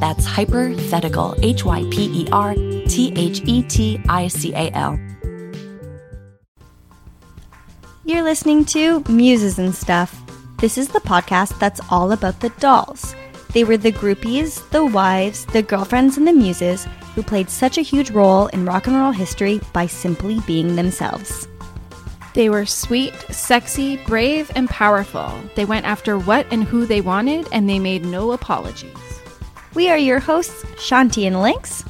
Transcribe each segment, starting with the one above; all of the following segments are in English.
That's Hypothetical, H Y P E R T H E T I C A L. You're listening to Muses and Stuff. This is the podcast that's all about the dolls. They were the groupies, the wives, the girlfriends, and the muses who played such a huge role in rock and roll history by simply being themselves. They were sweet, sexy, brave, and powerful. They went after what and who they wanted, and they made no apologies. We are your hosts, Shanti and Lynx.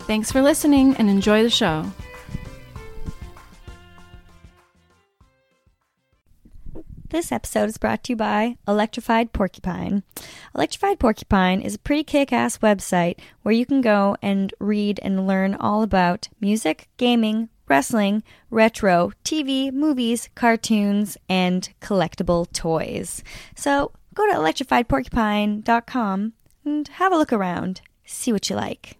Thanks for listening and enjoy the show. This episode is brought to you by Electrified Porcupine. Electrified Porcupine is a pretty kick ass website where you can go and read and learn all about music, gaming, wrestling, retro, TV, movies, cartoons, and collectible toys. So go to electrifiedporcupine.com and have a look around. See what you like.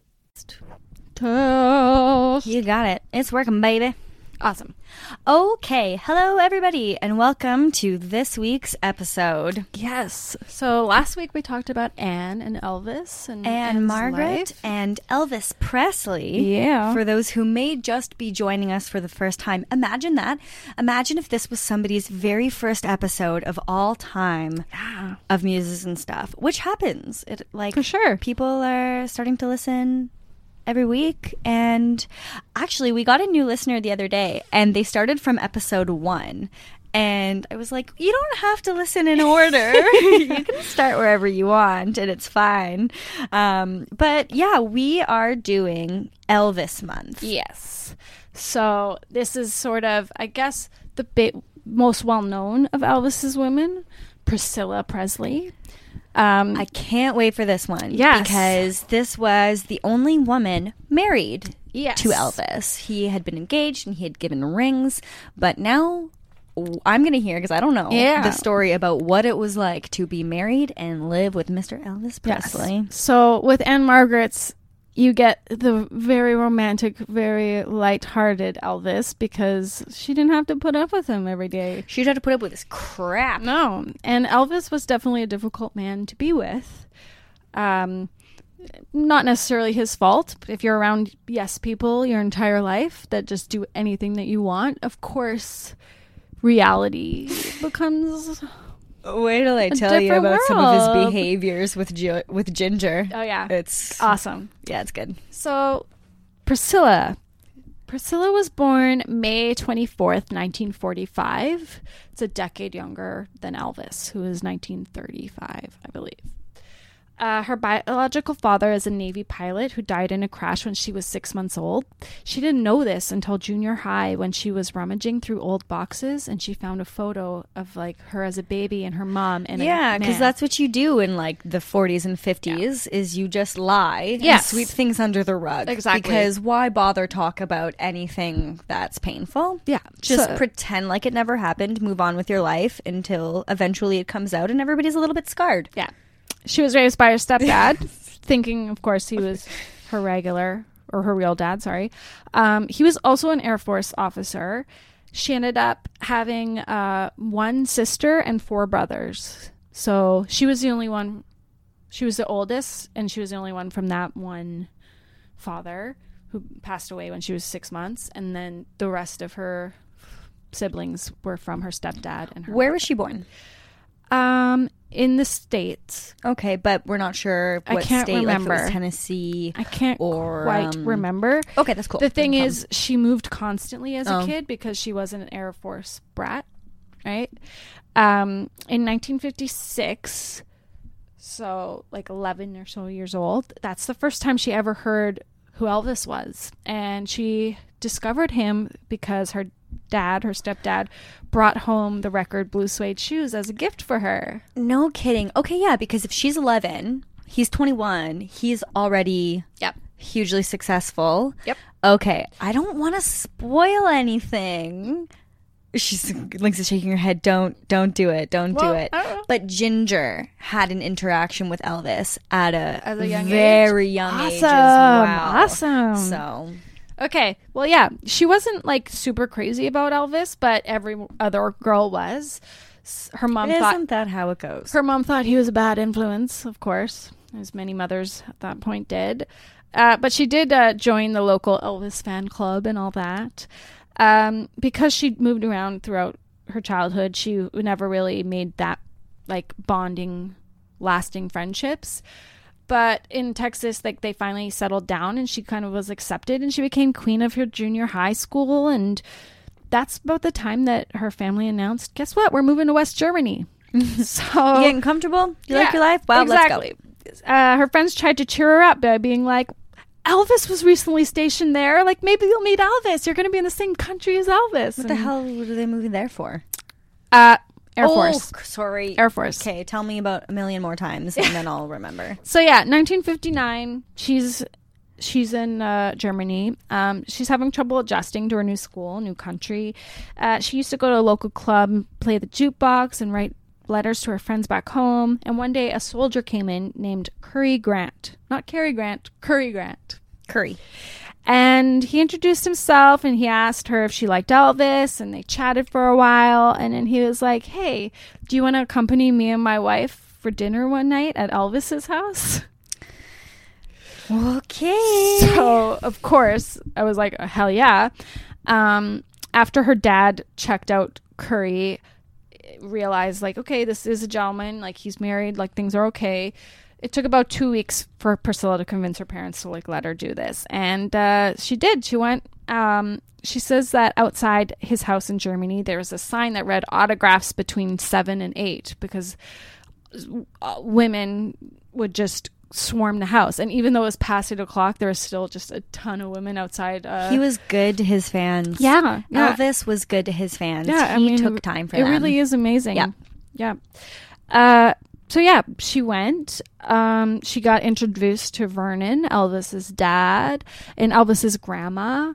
Toast. You got it. It's working, baby. Awesome. Okay, hello everybody, and welcome to this week's episode. Yes. So last week we talked about Anne and Elvis and Margaret life. and Elvis Presley. Yeah. For those who may just be joining us for the first time, imagine that. Imagine if this was somebody's very first episode of all time Yeah. of muses and stuff, which happens. It like For sure. people are starting to listen every week and actually we got a new listener the other day and they started from episode 1 and I was like, you don't have to listen in order. you can start wherever you want, and it's fine. Um, but yeah, we are doing Elvis month. Yes. So this is sort of, I guess, the bit most well known of Elvis's women, Priscilla Presley. Um, I can't wait for this one. Yes. Because this was the only woman married Yes. to Elvis. He had been engaged and he had given rings, but now I'm going to hear, because I don't know, Yeah. the story about what it was like to be married and live with Mr. Elvis Yes. Presley. So with Ann-Margret's, you get the very romantic, very light-hearted Elvis because she didn't have to put up with him every day. She'd have to put up with this crap. No, and Elvis was definitely a difficult man to be with. Um, not necessarily his fault. But if you're around yes people your entire life that just do anything that you want, of course, reality becomes. Wait till I tell you about some of his behaviors with with Ginger. Oh yeah, It's awesome. yeah, it's good. So, Priscilla. Priscilla was born May 24th, 1945. It's a decade younger than Elvis, who is 1935, I believe. Uh, her biological father is a Navy pilot who died in a crash when she was six months old. She didn't know this until junior high when she was rummaging through old boxes and she found a photo of like her as a baby and her mom. And yeah, because that's what you do in like the 40s and 50s is you just lie Yes. and sweep things under the rug. Exactly. Because why bother talk about anything that's painful? Yeah, Just so- pretend like it never happened, move on with your life until eventually it comes out and everybody's a little bit scarred. Yeah. She was raised by her stepdad, thinking, of course, he was her regular or her real dad, sorry. Um, he was also an Air Force officer. She ended up having uh, one sister and four brothers. So she was the only one, she was the oldest, and she was the only one from that one father who passed away when she was six months. And then the rest of her siblings were from her stepdad and her. Where was she born? Um, in the States. Okay, but we're not sure I what can't state. Like if it remember. was Tennessee. I can't Or, quite um, remember. Okay, that's cool. The thing is, she moved constantly as a Oh. kid because she was an Air Force brat, right? Um, in 1956, so like 11 or so years old, that's the first time she ever heard who Elvis was. And she discovered him because her dad, her stepdad, brought home the record Blue Suede Shoes as a gift for her. No kidding. Okay, yeah, because if she's 11, he's 21, he's already Yep. hugely successful. Yep. Okay, I don't want to spoil anything. She's Link's is shaking her head. Don't don't do it. Don't Well, do it. But Ginger had an interaction with Elvis at a, a young very young age as Awesome. well. Awesome. So Okay. Well, yeah, she wasn't like super crazy about Elvis, but every other girl was. Her mom thought isn't that how it goes? her mom thought he was a bad influence, of course, as many mothers at that point did. Uh, but she did uh, join the local Elvis fan club and all that. Um, because she moved around throughout her childhood, she never really made that like bonding, lasting friendships. But in Texas, like they finally settled down and she kind of was accepted and she became queen of her junior high school. And that's about the time that her family announced, guess what? We're moving to West Germany. so You getting comfortable? You like your life? Well, exactly. Uh, her friends tried to cheer her up by being like, Elvis was recently stationed there. Like, maybe you'll meet Elvis. You're going to be in the same country as Elvis. What the And, hell were they moving there for? Uh, Air Oh, Force. sorry. Air Force. Okay, tell me about a million more times and then I'll remember. So yeah, 1959. She's she's in uh, Germany. Um, she's having trouble adjusting to her new school, new country. Uh, she used to go to a local club, play the jukebox, and write letters to her friends back home. And one day, a soldier came in named Currie Grant, not Cary Grant, Currie Grant. Currie. And he introduced himself and he asked her if she liked Elvis and they chatted for a while. And then he was like, Hey, do you want to accompany me and my wife for dinner one night at Elvis's house? Okay. So, of course, I was like, Hell yeah. Um, after her dad checked out Currie, realized, like, okay, this is a gentleman, like, he's married, like, things are okay. It took about two weeks for Priscilla to convince her parents to like let her do this, and uh, she did. She went. Um, she says that outside his house in Germany, there was a sign that read autographs between seven and eight because uh, women would just swarm the house, and even though it was past eight o'clock, there was still just a ton of women outside. Uh, he was good to his fans. yeah, yeah. Elvis was good to his fans. Yeah, I he mean, took time for it them. really is amazing. Yeah. yeah. Uh, so yeah, she went. Um, she got introduced to Vernon, Elvis's dad, and Elvis's grandma.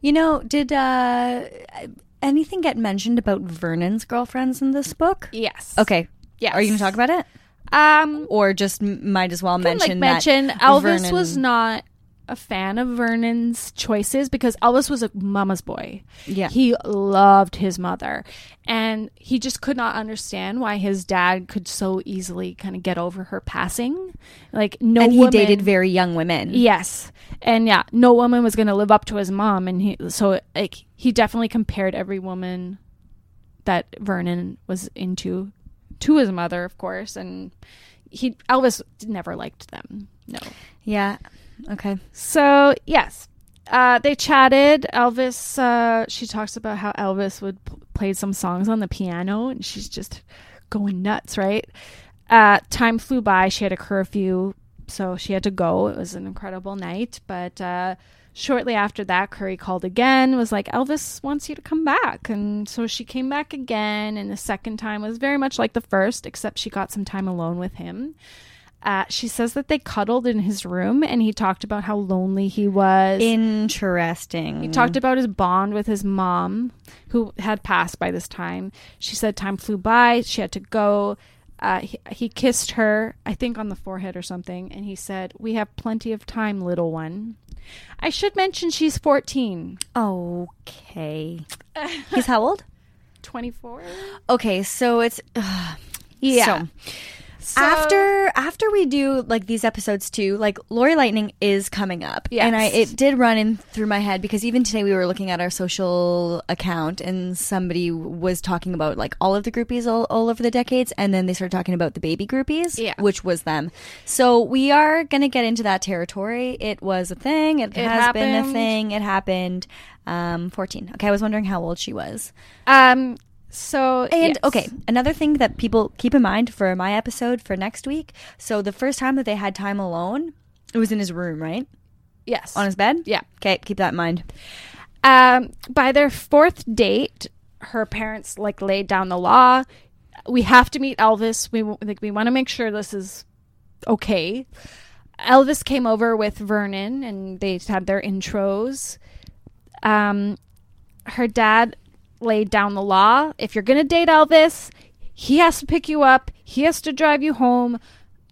You know, did uh, anything get mentioned about Vernon's girlfriends in this book? Yes. Okay. Yes. Are you going to talk about it? Um, Or just might as well like mention that mention Elvis Vernon- was not a fan of Vernon's choices because Elvis was a mama's boy. Yeah. He loved his mother and he just could not understand why his dad could so easily kind of get over her passing. Like no and he woman- dated very young women. Yes. And yeah, no woman was going to live up to his mom and he so like he definitely compared every woman that Vernon was into to his mother, of course, and he Elvis never liked them. No. Yeah. Okay. So, yes. Uh, they chatted. Elvis, uh, she talks about how Elvis would p- play some songs on the piano and she's just going nuts, right? Uh, time flew by. She had a curfew, so she had to go. It was an incredible night. But uh, shortly after that, Currie called again, was like, Elvis wants you to come back. And so she came back again. And the second time was very much like the first, except she got some time alone with him. Uh, she says that they cuddled in his room and he talked about how lonely he was. Interesting. He talked about his bond with his mom, who had passed by this time. She said time flew by. She had to go. Uh, he, he kissed her, I think, on the forehead or something, and he said, We have plenty of time, little one. I should mention she's 14. Okay. He's how old? 24? Okay, so it's uh, Yeah. So, after after we do like these episodes too, like Lori Lightning is coming up, and I it did run in through my head because even today we were looking at our social account and somebody was talking about like all of the groupies all, all over the decades, and then they started talking about the baby groupies, Yeah. which was them. So we are gonna get into that territory. It was a thing. It, It has been a thing. It happened. Um, fourteen. Okay, I was wondering how old she was. Um, so, And yes. okay, another thing that people keep in mind for my episode for next week. So the first time that they had time alone, it was in his room, right? Yes. On his bed? Yeah. Okay, keep that in mind. Um, by their fourth date, her parents like laid down the law. We have to meet Elvis. We like we want to make sure this is okay. Elvis came over with Vernon, and they had their intros. Um, her dad laid down the law. If you're gonna date Elvis, he has to pick you up. He has to drive you home.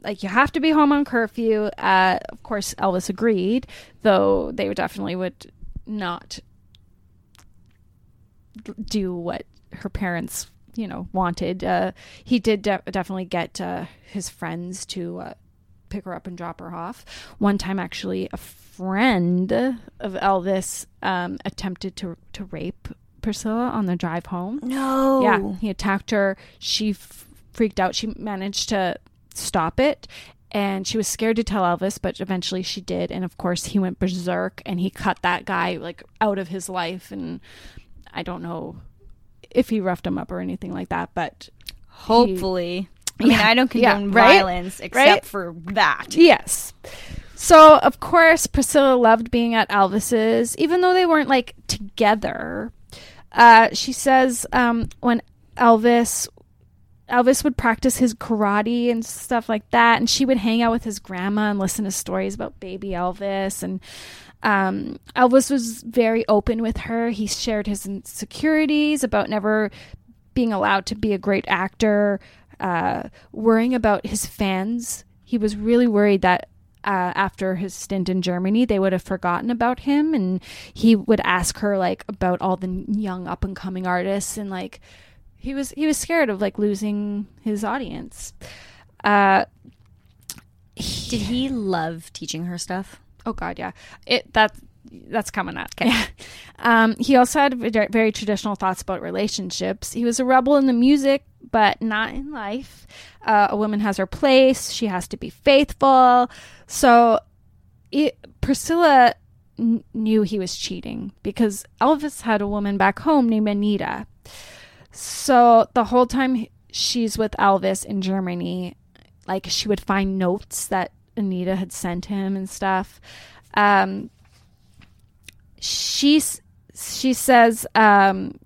Like you have to be home on curfew. Uh, of course, Elvis agreed, though they definitely would not do what her parents, you know, wanted. Uh, he did de- definitely get uh, his friends to uh, pick her up and drop her off. One time, actually, a friend of Elvis um, attempted to to rape Priscilla on the drive home. No. Yeah, he attacked her. She f- freaked out. She managed to stop it. And she was scared to tell Elvis, but eventually she did. And of course, he went berserk and he cut that guy like out of his life. And I don't know if he roughed him up or anything like that, but Hopefully. I mean, Yeah, I don't yeah, condone right? violence except Right? for that. Yes. So, of course, Priscilla loved being at Elvis's, even though they weren't like together. Uh, she says um, when Elvis Elvis would practice his karate and stuff like that, and she would hang out with his grandma and listen to stories about baby Elvis. And um, Elvis was very open with her. He shared his insecurities about never being allowed to be a great actor, uh, worrying about his fans. He was really worried that uh, after his stint in Germany, they would have forgotten about him, and he would ask her like about all the young up and coming artists, and like he was he was scared of like losing his audience. Uh, Did he love teaching her stuff? Oh God, yeah. It that that's coming up. Yeah. Um, he also had very, traditional thoughts about relationships. He was a rebel in the music, but not in life. Uh, a woman has her place. She has to be faithful. So, it, Priscilla kn- knew he was cheating because Elvis had a woman back home named Anita. So the whole time she's with Elvis in Germany, like she would find notes that Anita had sent him and stuff. Um, she she says, um,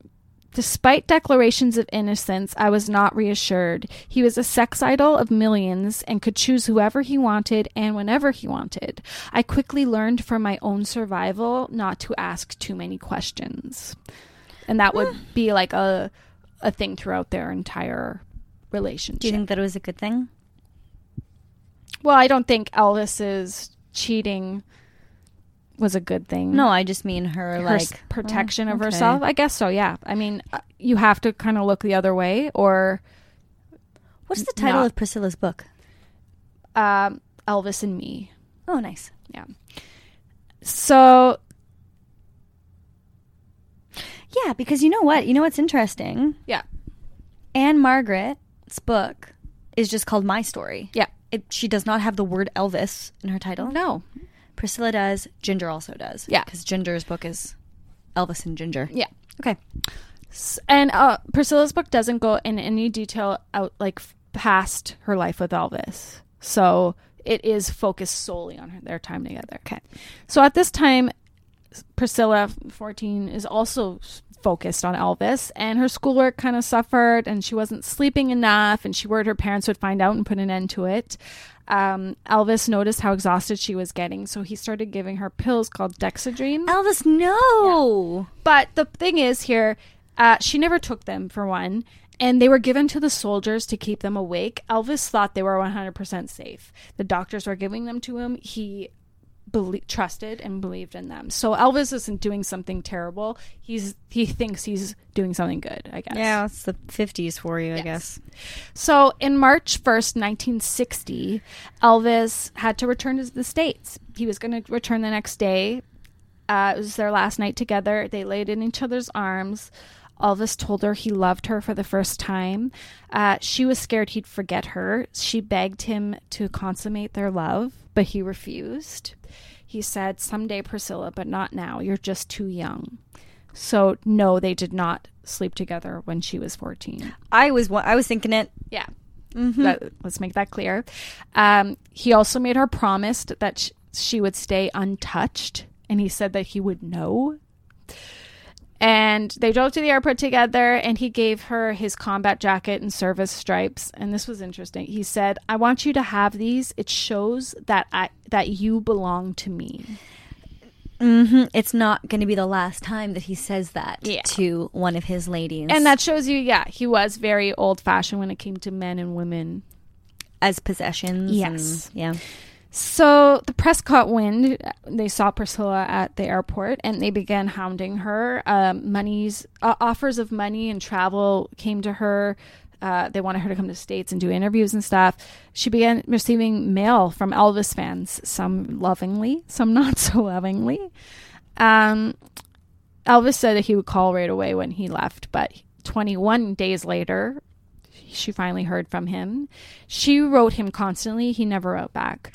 despite declarations of innocence, I was not reassured. He was a sex idol of millions and could choose whoever he wanted and whenever he wanted. I quickly learned for my own survival not to ask too many questions, and that would be like a a thing throughout their entire relationship. Do you think that it was a good thing? Well, I don't think Elvis's cheating was a good thing. No, I just mean her, her like s- protection oh, of okay. herself. I guess so. Yeah. I mean, uh, you have to kind of look the other way, or What's the title Not- of Priscilla's book? um, Elvis and me. Oh, nice. Yeah. So Yeah, because you know what? You know what's interesting? yeah, Ann-Margret's book is just called My Story. yeah. It, she does not have the word Elvis in her title. No. Priscilla does. Ginger also does. Yeah. Because Ginger's book is Elvis and Ginger. Yeah. Okay. S- And uh, Priscilla's book doesn't go in any detail out like f- past her life with Elvis. So it is focused solely on her, their time together. Okay. So at this time, Priscilla, 14, is also focused on Elvis, and her schoolwork kind of suffered, and she wasn't sleeping enough, and she worried her parents would find out and put an end to it. Um, Elvis noticed how exhausted she was getting, so he started giving her pills called Dexedrine. Elvis, no. But the thing is, here, uh, she never took them for one, and they were given to the soldiers to keep them awake. Elvis thought they were 100% safe. The doctors were giving them to him. He belie- trusted and believed in them. So Elvis isn't doing something terrible. He's he thinks he's doing something good. I guess. Yeah, it's the 50s for you, I guess. So in March 1st, 1960, Elvis had to return to the States. He was going to return the next day. Uh, it was their last night together. They laid in each other's arms. Elvis told her he loved her for the first time. Uh, she was scared he'd forget her. She begged him to consummate their love, but he refused. He said, Someday, Priscilla, but not now. You're just too young. So, no, they did not sleep together when she was 14. I was I was thinking it. Yeah. That, let's make that clear. Um, he also made her promise that sh- she would stay untouched, and he said that he would know. And they drove to the airport together, and he gave her his combat jacket and service stripes. And this was interesting. He said, "I want you to have these. It shows that I that you belong to me." hmm It's not going to be the last time that he says that Yeah. to one of his ladies. And that shows you, yeah, he was very old fashioned when it came to men and women. as possessions. Yes. and- yeah. So the press caught wind. They saw Priscilla at the airport, and they began hounding her. Um, monies, uh, offers of money and travel came to her. Uh, they wanted her to come to states and do interviews and stuff. She began receiving mail from Elvis fans, some lovingly, some not so lovingly. Um, Elvis said that he would call right away when he left, but 21 days later, she finally heard from him. She wrote him constantly. He never wrote back.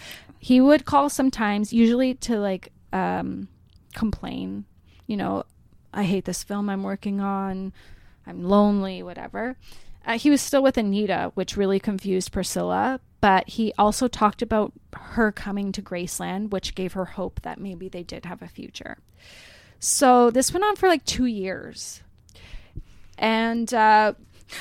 He would call sometimes, usually to like um, complain, you know, I hate this film I'm working on. I'm lonely, whatever. Uh, he was still with Anita, which really confused Priscilla. But he also talked about her coming to Graceland, which gave her hope that maybe they did have a future. So this went on for like two years. And uh,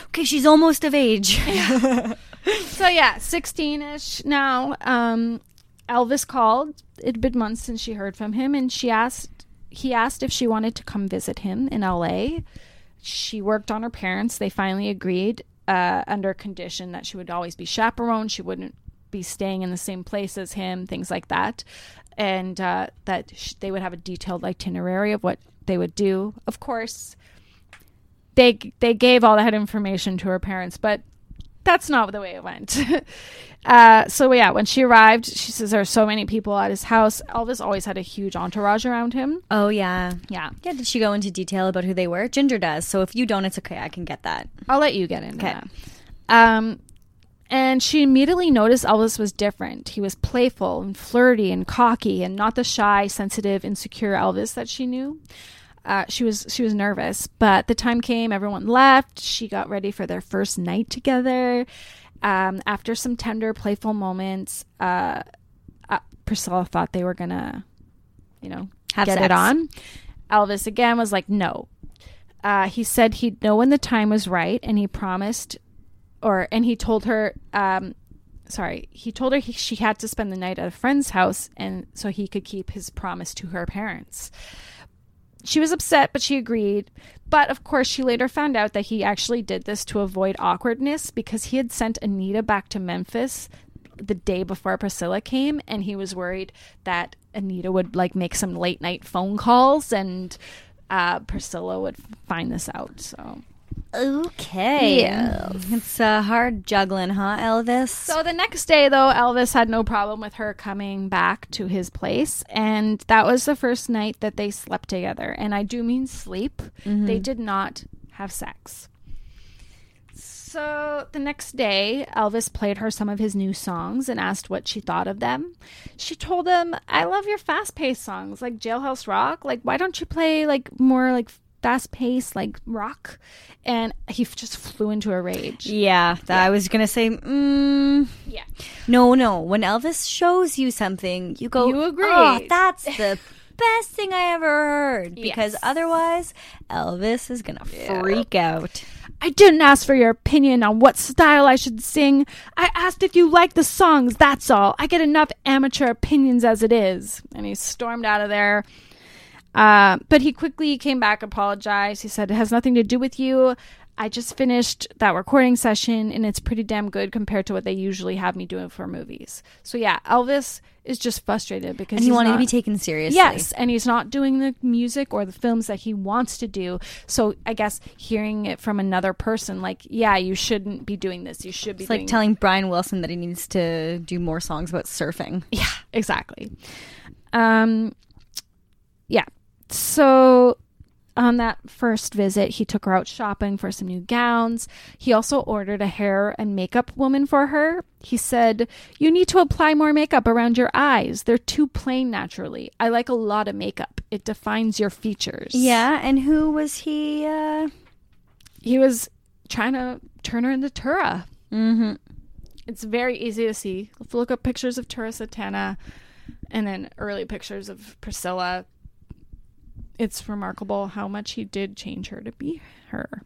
Okay, she's almost of age. so yeah, 16ish now. Um, Elvis called. It'd been months since she heard from him, and she asked. He asked if she wanted to come visit him in L.A. She worked on her parents. They finally agreed uh, under condition that she would always be chaperoned. She wouldn't be staying in the same place as him, things like that, and uh, that sh- they would have a detailed itinerary of what they would do. Of course, they they gave all that information to her parents, but that's not the way it went. uh, so yeah, when she arrived, she says there are so many people at his house. Elvis always had a huge entourage around him. oh, yeah. Yeah, Yeah, did she go into detail about who they were? Ginger does. So if you don't, it's okay. I can get that. I'll let you get into Okay. that. Um, and she immediately noticed Elvis was different. He was playful and flirty and cocky, and not the shy, sensitive, insecure Elvis that she knew. Uh, she was she was nervous, but the time came. Everyone left. She got ready for their first night together. Um, after some tender, playful moments, uh, uh, Priscilla thought they were gonna, you know, Have get sex. it on. Elvis again was like, no. Uh, he said he'd know when the time was right, and he promised, or and he told her, um, sorry, he told her he, she had to spend the night at a friend's house, and so he could keep his promise to her parents. She was upset, but she agreed. But of course, she later found out that he actually did this to avoid awkwardness because he had sent Anita back to Memphis the day before Priscilla came, and he was worried that Anita would like make some late night phone calls and uh, Priscilla would find this out. So, Okay. Yeah. It's uh, hard juggling, huh, Elvis? so the next day, though, Elvis had no problem with her coming back to his place, and that was the first night that they slept together. And I do mean sleep. They did not have sex. So the next day, Elvis played her some of his new songs and asked what she thought of them. She told him, "I love your fast-paced songs like Jailhouse Rock. Like, why don't you play like more like fast paced like rock, and he f- just flew into a rage. Yeah, that I was gonna say. Mm, Yeah. no, no. When Elvis shows you something, you go. You agree. Oh, that's the best thing I ever heard. Because Yes. otherwise, Elvis is gonna freak out. I didn't ask for your opinion on what style I should sing. I asked if you like the songs, that's all. I get enough amateur opinions as it is. And he stormed out of there. Uh, but he quickly came back, apologized. He said, It has nothing to do with you. I just finished that recording session and it's pretty damn good compared to what they usually have me doing for movies. So, yeah, Elvis is just frustrated because And he wanted to be taken seriously. Yes, and he's not doing the music or the films that he wants to do. So I guess hearing it from another person, like, yeah, you shouldn't be doing this. You should be It's like telling Brian Wilson that he needs to do more songs about surfing. Yeah, exactly. Um, yeah. So on that first visit, he took her out shopping for some new gowns. He also ordered a hair and makeup woman for her. He said, You need to apply more makeup around your eyes. They're too plain naturally. I like a lot of makeup, it defines your features. Yeah, and who was he? Uh... He was trying to turn her into Tura. Mm-hmm. It's very easy to see. If you look up pictures of Tura Satana and then early pictures of Priscilla, it's remarkable how much he did change her to be her.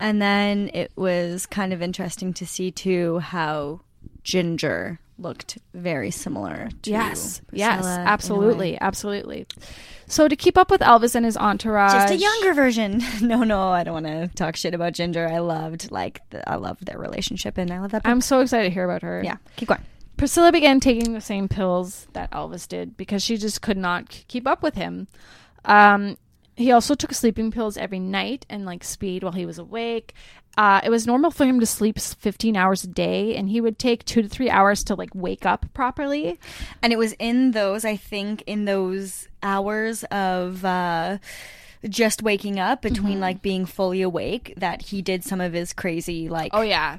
And then it was kind of interesting to see too how Ginger looked very similar to yes, Priscilla yes, in a way. absolutely, absolutely. So to keep up with Elvis and his entourage, Just a younger version. No, no, I don't want to talk shit about Ginger. I loved like the, I loved their relationship, and I love that. I'm so excited to hear about her. yeah, keep going. Priscilla began taking the same pills that Elvis did because she just could not keep up with him. Um, he also took sleeping pills every night and like speed while he was awake. Uh, it was normal for him to sleep 15 hours a day, and he would take two to three hours to like wake up properly. And it was in those, I think, in those hours of uh, just waking up between like being fully awake that he did some of his crazy like oh yeah,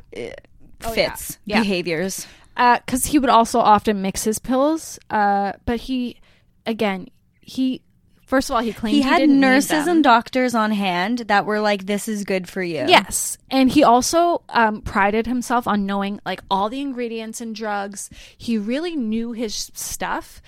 fits Yeah. behaviors. because he would also often mix his pills. Uh, but he, again, he first of all he claimed He he, had nurses and doctors on hand that were like, "This is good for you." Yes, and he also um, prided himself on knowing like all the ingredients and drugs. He really knew his stuff.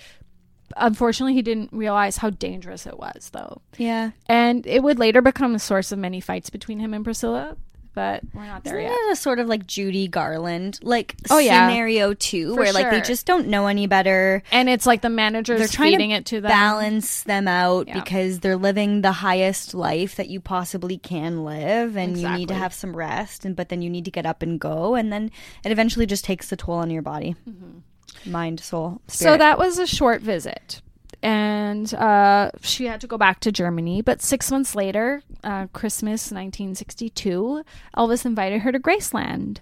Unfortunately, he didn't realize how dangerous it was, though. yeah. And it would later become a source of many fights between him and Priscilla. But we're not there Isn't yet. it a sort of like Judy Garland like Oh, yeah. scenario too, For where like they sure. just don't know any better. And it's like the manager's They're trying feeding to it to them. balance them out Yeah. because they're living the highest life that you possibly can live, and you need to Exactly. have some rest. And but then you need to get up and go, and then it eventually just takes a toll on your body, mm-hmm. mind, soul, So that was a short visit. And uh, she had to go back to Germany. But six months later, uh, Christmas 1962, Elvis invited her to Graceland.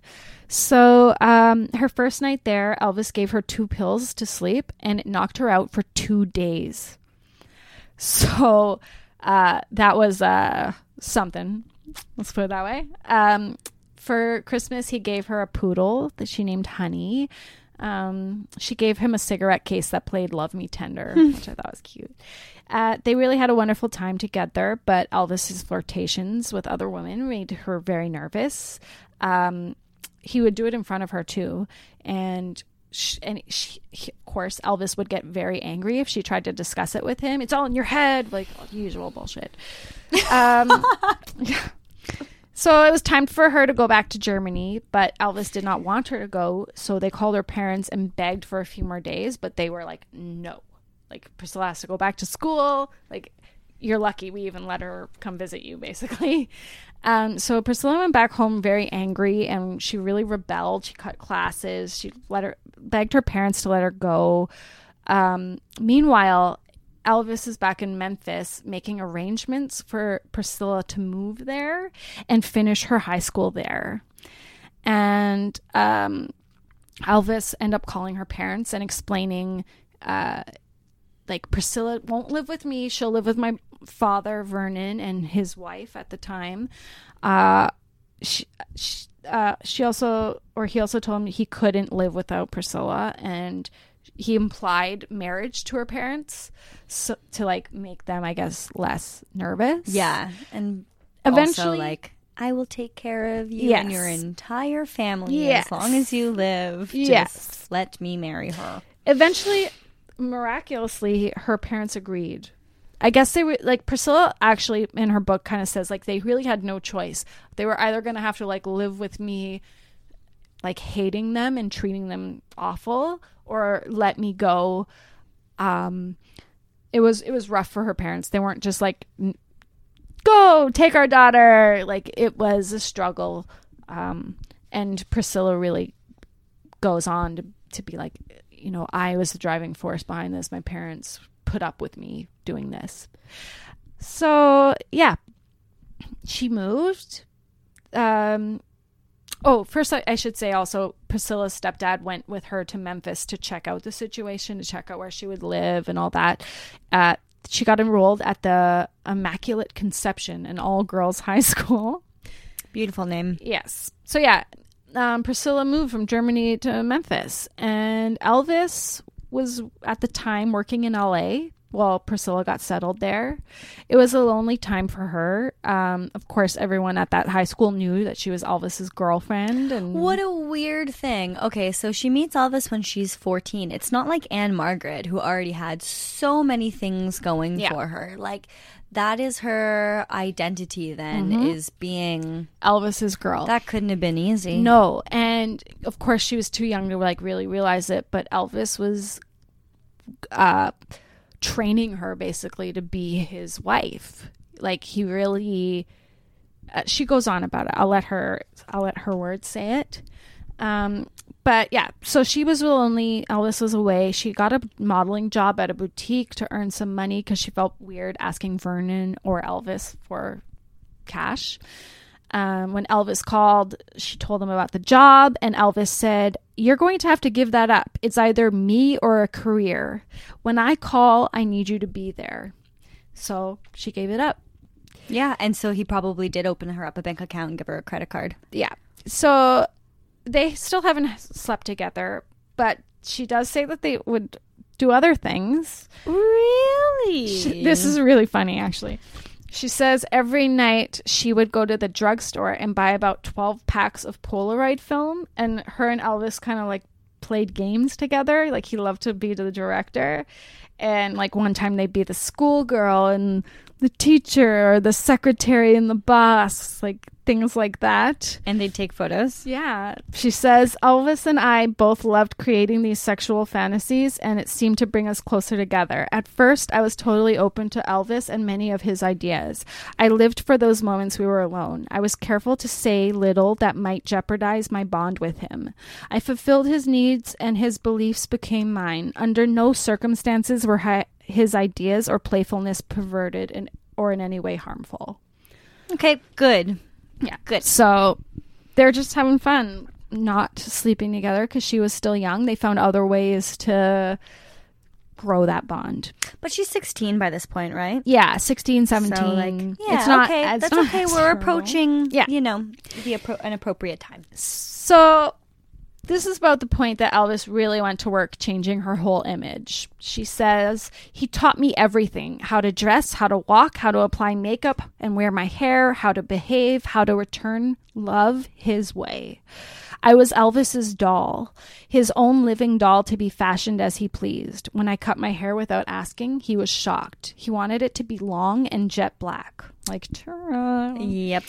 So um, her first night there, Elvis gave her two pills to sleep and it knocked her out for two days. So uh, that was uh, something. Let's put it that way. Um, for Christmas, he gave her a poodle that she named Honey. Um, she gave him a cigarette case that played Love Me Tender, which I thought was cute. Uh, they really had a wonderful time together, but Elvis's flirtations with other women made her very nervous. Um, he would do it in front of her too, and sh- and she, he- of course Elvis would get very angry if she tried to discuss it with him. It's all in your head, like usual bullshit. Um, so it was time for her to go back to Germany, but Elvis did not want her to go. So they called her parents and begged for a few more days, but they were like, no. Like, Priscilla has to go back to school. Like, you're lucky we even let her come visit you, basically. Um, so Priscilla went back home very angry and she really rebelled. She cut classes. She let her begged her parents to let her go. Um, meanwhile, Elvis is back in Memphis making arrangements for Priscilla to move there and finish her high school there. And um, Elvis end up calling her parents and explaining, uh, like Priscilla won't live with me; she'll live with my father Vernon and his wife at the time. Uh, she, she, uh, she also, or he also told him he couldn't live without Priscilla, and he implied marriage to her parents so, to like make them, I guess, less nervous. Yeah, and Eventually- also, like I will take care of you and your entire family Yes. as long as you live. Just Yes. let me marry her. eventually miraculously her parents agreed i guess they were like priscilla actually in her book kind of says like they really had no choice they were either going to have to like live with me like hating them and treating them awful or let me go um it was it was rough for her parents. They weren't just like go take our daughter. Like it was a struggle um and priscilla really goes on to, to be like you know i was the driving force behind this. My parents put up with me doing this. So yeah. She moved um oh first I, I should say also priscilla's stepdad went with her to memphis to check out the situation to check out where she would live and all that uh, she got enrolled at the immaculate conception an all-girls high school Beautiful name. Yes. So yeah, um, Priscilla moved from Germany to Memphis, and Elvis was at the time working in LA. While Priscilla got settled there, it was a lonely time for her. Um, of course, everyone at that high school knew that she was Elvis's girlfriend, and What a weird thing. Okay, so she meets Elvis when she's 14. It's not like Ann-Margret, who already had so many things going Yeah. for her. Like, that is her identity then, is being. Elvis's girl. That couldn't have been easy. No, and of course she was too young to like really realize it, but Elvis was uh training her basically to be his wife. Like he really uh, she goes on about it. I'll let her I'll let her words say it. Um but yeah, so she was lonely. Elvis was away. She got a modeling job at a boutique to earn some money because she felt weird asking Vernon or Elvis for cash. Um, when Elvis called, she told him about the job, and Elvis said, You're going to have to give that up. It's either me or a career. When I call, I need you to be there. So she gave it up. Yeah, and so he probably did open her up a bank account and give her a credit card. Yeah. So they still haven't slept together, but she does say that they would do other things. Really? She- this is really funny, actually. She says every night she would go to the drugstore and buy about 12 packs of Polaroid film, and her and Elvis kind of like played games together. Like he loved to be the director. And like one time they'd be the schoolgirl and the teacher or the secretary and the boss, like things like that. And they'd take photos. Yeah. She says Elvis and I both loved creating these sexual fantasies, and it seemed to bring us closer together. At first, I was totally open to Elvis and many of his ideas. I lived for those moments we were alone. I was careful to say little that might jeopardize my bond with him. I fulfilled his needs, and his beliefs became mine. Under no circumstances were hi- his ideas or playfulness perverted or in any way harmful. Okay, good. Yeah, good. So they're just having fun, not sleeping together because she was still young. They found other ways to grow that bond. But she's 16 by this point, right? Yeah, 16, 17. So, like, yeah, it's not, okay. it's That's okay. We're approaching, Yeah. you know, the appro- an appropriate time. So this is about the point that Elvis really went to work changing her whole image. She says, He taught me everything how to dress, how to walk, how to apply makeup and wear my hair, how to behave, how to return love his way. I was Elvis's doll, his own living doll to be fashioned as he pleased. When I cut my hair without asking, he was shocked. He wanted it to be long and jet black, like Tura. Yep.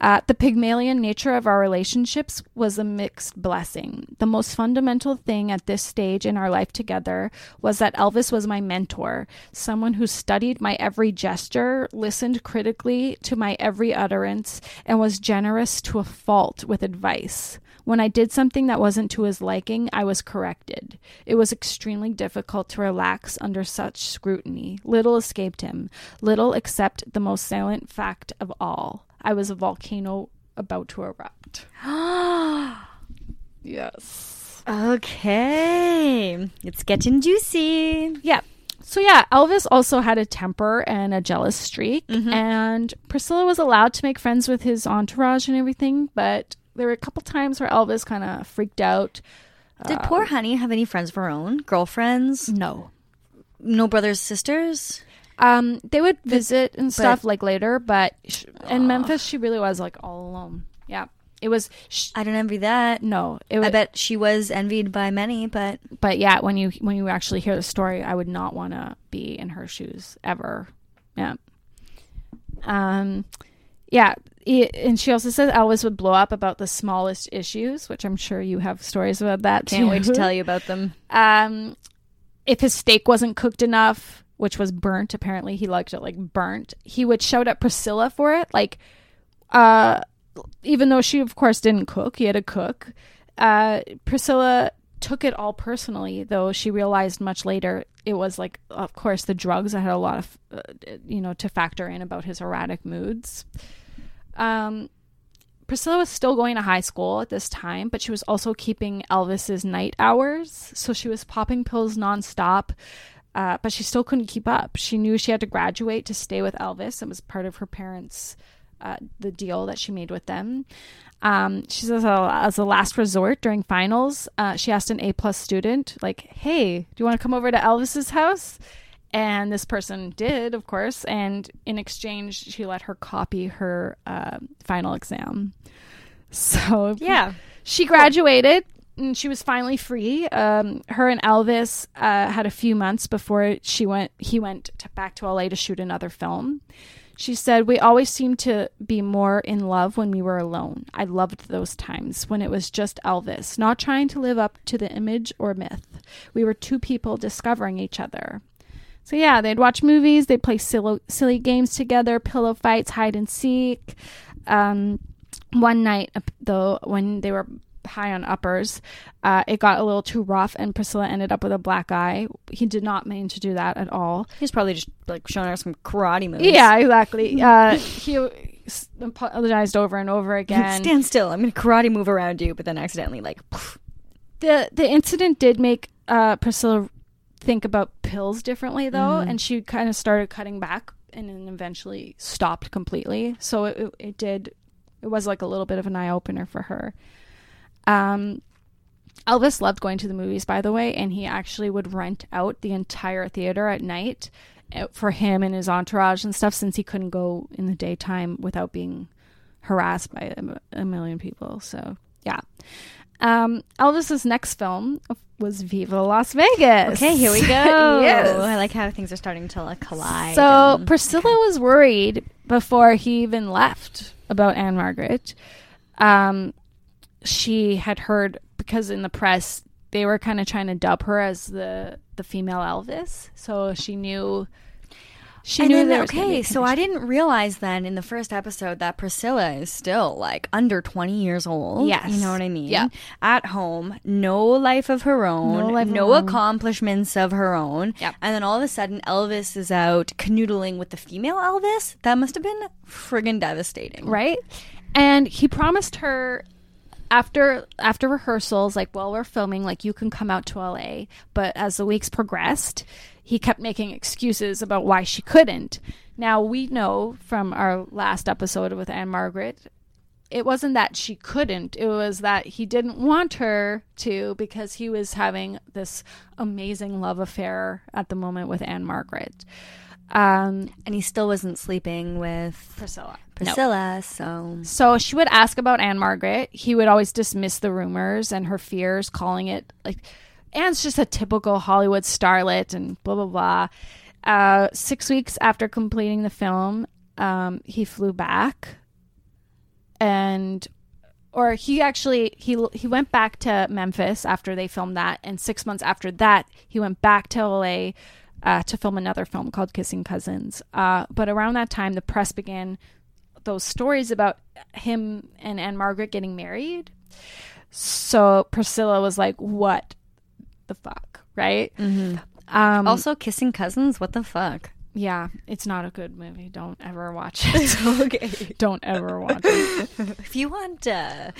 Uh, the Pygmalion nature of our relationships was a mixed blessing. The most fundamental thing at this stage in our life together was that Elvis was my mentor, someone who studied my every gesture, listened critically to my every utterance, and was generous to a fault with advice. When I did something that wasn't to his liking, I was corrected. It was extremely difficult to relax under such scrutiny. Little escaped him, little except the most salient fact of all. I was a volcano about to erupt. yes. Okay. It's getting juicy. Yeah. So yeah, Elvis also had a temper and a jealous streak, mm-hmm. and Priscilla was allowed to make friends with his entourage and everything, but there were a couple times where Elvis kind of freaked out. Did uh, poor Honey have any friends of her own? Girlfriends? No. No brothers, sisters? Um, they would visit and stuff like later, but sh- in Memphis, she really was like all alone. Yeah, it was. Sh- I don't envy that. no, it was. I bet she was envied by many, but but yeah, when you when you actually hear the story, I would not want to be in her shoes ever. Yeah. Um, yeah, it, and she also says Elvis would blow up about the smallest issues, which I'm sure you have stories about that. Too. Can't too. wait to tell you about them. Um, if his steak wasn't cooked enough, which was burnt, apparently he liked it like burnt, he would shout at Priscilla for it. Like, uh, even though she, of course, didn't cook, he had a cook. Uh, Priscilla took it all personally, though she realized much later it was like, of course, the drugs that had a lot of, uh, you know, to factor in about his erratic moods. Um, Priscilla was still going to high school at this time, but she was also keeping Elvis's night hours. So she was popping pills nonstop, uh, but she still couldn't keep up. She knew she had to graduate to stay with Elvis. It was part of her parents' uh, the deal that she made with them. Um, she says, uh, as a last resort during finals, uh, she asked an A plus student, like, "Hey, do you want to come over to Elvis's house?" And this person did, of course. And in exchange, she let her copy her uh, final exam. So Yeah. she graduated and she was finally free. Um, her and Elvis uh, had a few months before she went. He went to, back to LA to shoot another film. She said, "We always seemed to be more in love when we were alone. I loved those times when it was just Elvis, not trying to live up to the image or myth. We were two people discovering each other." So yeah, they'd watch movies, they'd play silly, silly games together, pillow fights, hide and seek. Um, one night, uh, though, when they were high on uppers, uh, it got a little too rough, and Priscilla ended up with a black eye. He did not mean to do that at all. He's probably just like showing her some karate moves. Yeah, exactly. Uh, he apologized over and over again. Stand still. I'm going to karate move around you, but then accidentally like the the incident did make uh, Priscilla think about pills differently though, and she kind of started cutting back and then eventually stopped completely. So it, it, it did it was like a little bit of an eye opener for her. Um, Elvis loved going to the movies, by the way, and he actually would rent out the entire theater at night uh, for him and his entourage and stuff, since he couldn't go in the daytime without being harassed by a, million people. So yeah. Um, Elvis's next film was Viva Las Vegas. Okay, here we go. yes. I like how things are starting to like collide. So Priscilla was worried before he even left about Ann-Margret. Um, she had heard because in the press they were kind of trying to dub her as the the female Elvis, so she knew. She and knew then, there was gonna be okay, so I didn't realize then in the first episode that Priscilla is still like under 20 years old. Yes. You know what I mean? Yeah. At home, no life of her own, No life of no own. accomplishments of her own. Yep. And then all of a sudden, Elvis is out canoodling with the female Elvis. That must have been friggin' devastating. right? And he promised her after after rehearsals, like while we're filming, like you can come out to LA. But as the weeks progressed, he kept making excuses about why she couldn't. Now we know from our last episode with Ann-Margret, it wasn't that she couldn't. It was that he didn't want her to because he was having this amazing love affair at the moment with Ann-Margret. Um, And he still wasn't sleeping with Priscilla. Priscilla, so. So she would ask about Ann-Margret. He would always dismiss the rumors and her fears, calling it like Anne's just a typical Hollywood starlet and blah blah blah. Uh, six weeks after completing the film, um, he flew back, and or he actually he he went back to Memphis after they filmed that, and six months after that, he went back to LA uh, to film another film called Kissing Cousins. Uh, but around that time, the press began those stories about him and Ann-Margret getting married. So Priscilla was like, "What the fuck?" Right? Um, Also, kissing cousins? What the fuck? yeah, it's not a good movie. Don't ever watch it. okay. Don't ever watch it. If you want uh,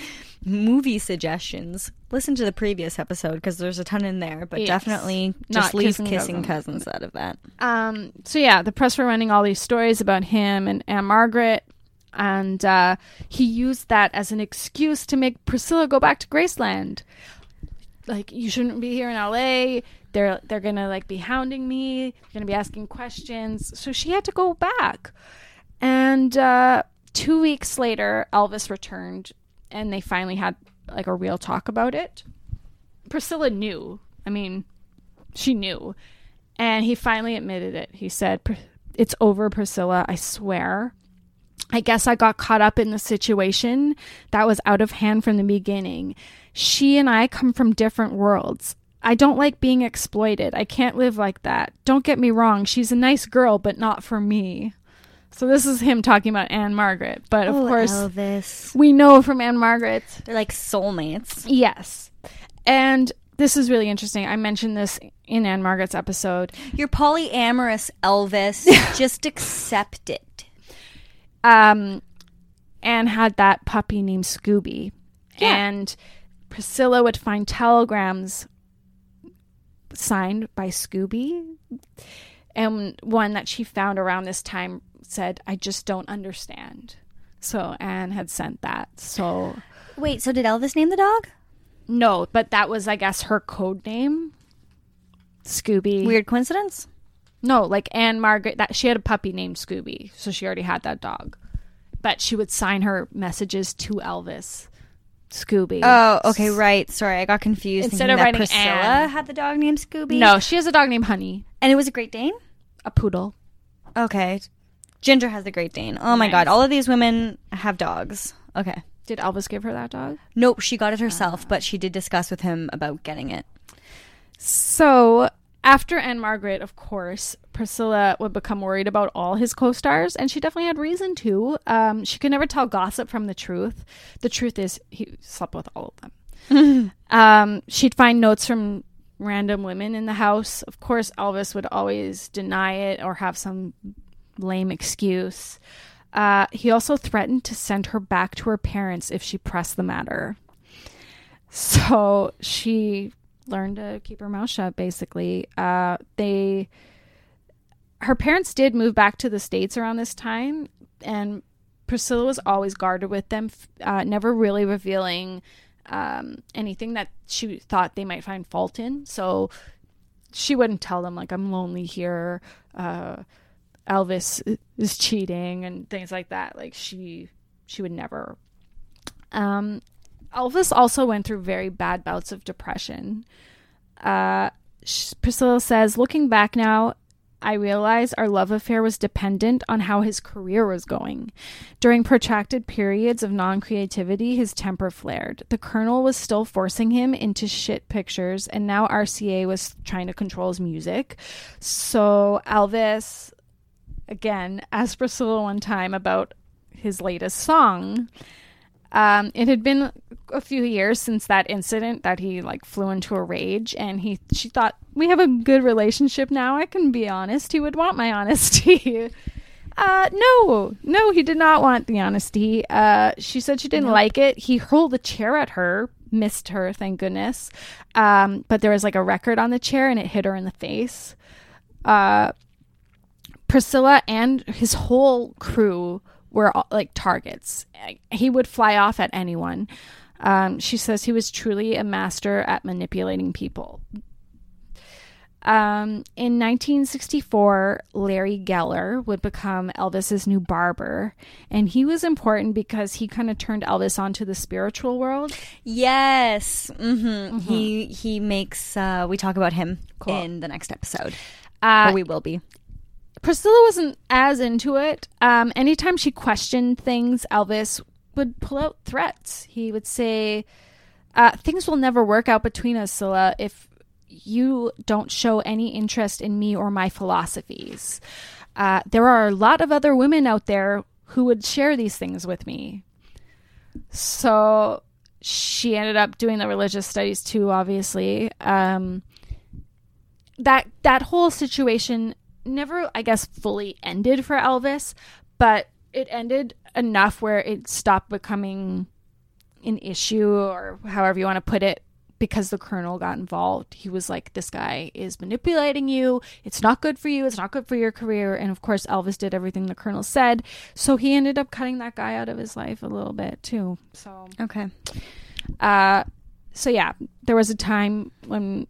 movie suggestions, listen to the previous episode because there's a ton in there. But Yes. definitely Not just leave Kissing kissing, Cousins. cousins out of that. Um, so yeah, the press were running all these stories about him and Ann-Margret, and uh, he used that as an excuse to make Priscilla go back to Graceland. like you shouldn't be here in LA. They're they're gonna like be hounding me. They're gonna be asking questions. So she had to go back. And uh, two weeks later, Elvis returned, and they finally had like a real talk about it. Priscilla knew. I mean, she knew, and he finally admitted it. He said, "It's over, Priscilla. I swear." I guess I got caught up in the situation that was out of hand from the beginning. She and I come from different worlds. I don't like being exploited. I can't live like that. Don't get me wrong, she's a nice girl, but not for me. So this is him talking about Ann-Margret, but of Oh, course Elvis. we know from Ann-Margret They're like soulmates. Yes. And this is really interesting. I mentioned this in Ann-Margret's episode. You're polyamorous, Elvis. Just accept it. Um, Anne had that puppy named Scooby, Yeah. and Priscilla would find telegrams signed by Scooby, and one that she found around this time said, "I just don't understand." So Anne had sent that. So Wait, so did Elvis name the dog? no, but that was, I guess, her code name. Scooby. Weird coincidence. No, like Ann-Margret that she had a puppy named Scooby, so she already had that dog. But she would sign her messages to Elvis. Scooby. Oh, okay, right. Sorry, I got confused. Instead of writing Priscilla Anne. had the dog named Scooby. No, she has a dog named Honey, and it was a Great Dane. a poodle. Okay, Ginger has the Great Dane. Oh my Nice. God, all of these women have dogs. Okay, Did Elvis give her that dog? nope, she got it herself, ah. but she did discuss with him about getting it. So after Ann-Margret, of course, Priscilla would become worried about all his co-stars, and she definitely had reason to. Um, she could never tell gossip from the truth. The truth is, he slept with all of them. um, she'd find notes from random women in the house. Of course, Elvis would always deny it or have some lame excuse. Uh, he also threatened to send her back to her parents if she pressed the matter. So she learned to keep her mouth shut. Basically, uh, they, her parents did move back to the states around this time, and Priscilla was always guarded with them, uh, never really revealing um, anything that she thought they might find fault in. So she wouldn't tell them like I'm lonely here. Uh, Elvis is cheating and things like that. Like she she would never. Um, Elvis also went through very bad bouts of depression. Uh, Priscilla says, looking back now, I realize our love affair was dependent on how his career was going. During protracted periods of non creativity, his temper flared. The Colonel was still forcing him into shit pictures, and now RCA was trying to control his music. So Elvis, again, asked Priscilla one time about his latest song. Um, it had been a few years since that incident that he like flew into a rage, and he she thought we have a good relationship now. I can be honest. He would want my honesty. uh, no, no, he did not want the honesty. Uh, she said she didn't like it. He hurled a chair at her, missed her, thank goodness. Um, but there was like a record on the chair, and it hit her in the face. Uh, Priscilla and his whole crew were like targets. He would fly off at anyone. Um, she says he was truly a master at manipulating people. Um, in 1964, Larry Geller would become Elvis's new barber, and he was important because he kind of turned Elvis onto the spiritual world. Yes, hmm he he makes. Uh, we talk about him in the next episode, Uh, or we will be. Priscilla wasn't as into it. Um, anytime she questioned things, Elvis would pull out threats. He would say, uh, "Things will never work out between us, Cilla, if you don't show any interest in me or my philosophies. Uh, there are a lot of other women out there who would share these things with me." So she ended up doing the religious studies too. Obviously, um, that that whole situation never i guess fully ended for elvis but it ended enough where it stopped becoming an issue or however you want to put it because the colonel got involved. He was like this guy is manipulating you. It's not good for you. It's not good for your career. And of course elvis did everything the colonel said. So he ended up cutting that guy out of his life a little bit too. So Okay. uh, so yeah, there was a time when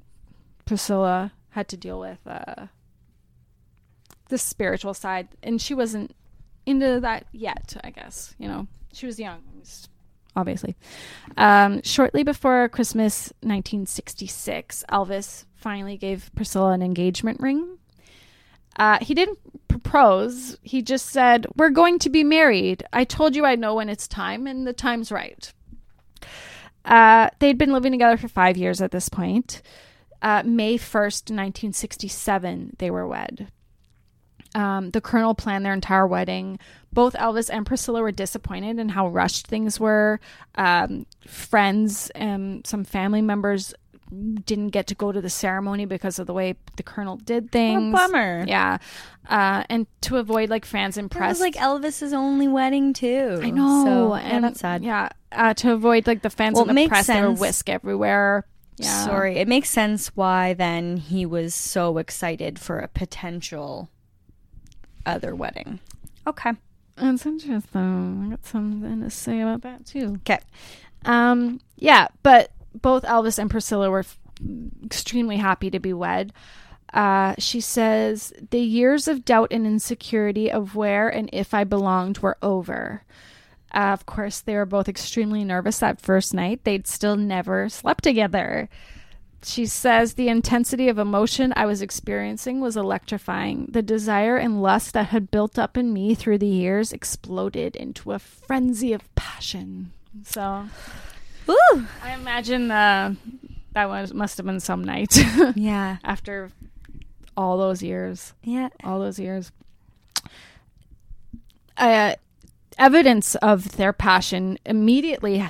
Priscilla had to deal with uh, the spiritual side, and she wasn't into that yet. I guess you know she was young, obviously. Um, shortly before Christmas, 1966, Elvis finally gave Priscilla an engagement ring. Uh, he didn't propose. He just said, "We're going to be married. I told you I know when it's time, and the time's right." Uh, they'd been living together for five years at this point. Uh, May 1st, 1967, they were wed. Um, the colonel planned their entire wedding. Both Elvis and Priscilla were disappointed in how rushed things were. Um, friends and some family members didn't get to go to the ceremony because of the way the colonel did things. bummer. Yeah, uh, and to avoid like fans and press, was like Elvis's only wedding too. I know, So, yeah, and that's sad. Yeah, uh, to avoid like the fans Well, and the press, were sense. whisk everywhere. Yeah. Sorry, it makes sense why then he was so excited for a potential other wedding. Okay. That's interesting. I got something to say about that too. Okay. Um, yeah, but both Elvis and Priscilla were f- extremely happy to be wed. Uh, she says, The years of doubt and insecurity of where and if I belonged were over. Uh, of course, they were both extremely nervous that first night. They'd still never slept together. She says, The intensity of emotion I was experiencing was electrifying. The desire and lust that had built up in me through the years exploded into a frenzy of passion. So, Woo! I imagine uh, that was must have been some night Yeah. after all those years. Yeah. All those years. Uh, evidence of their passion immediately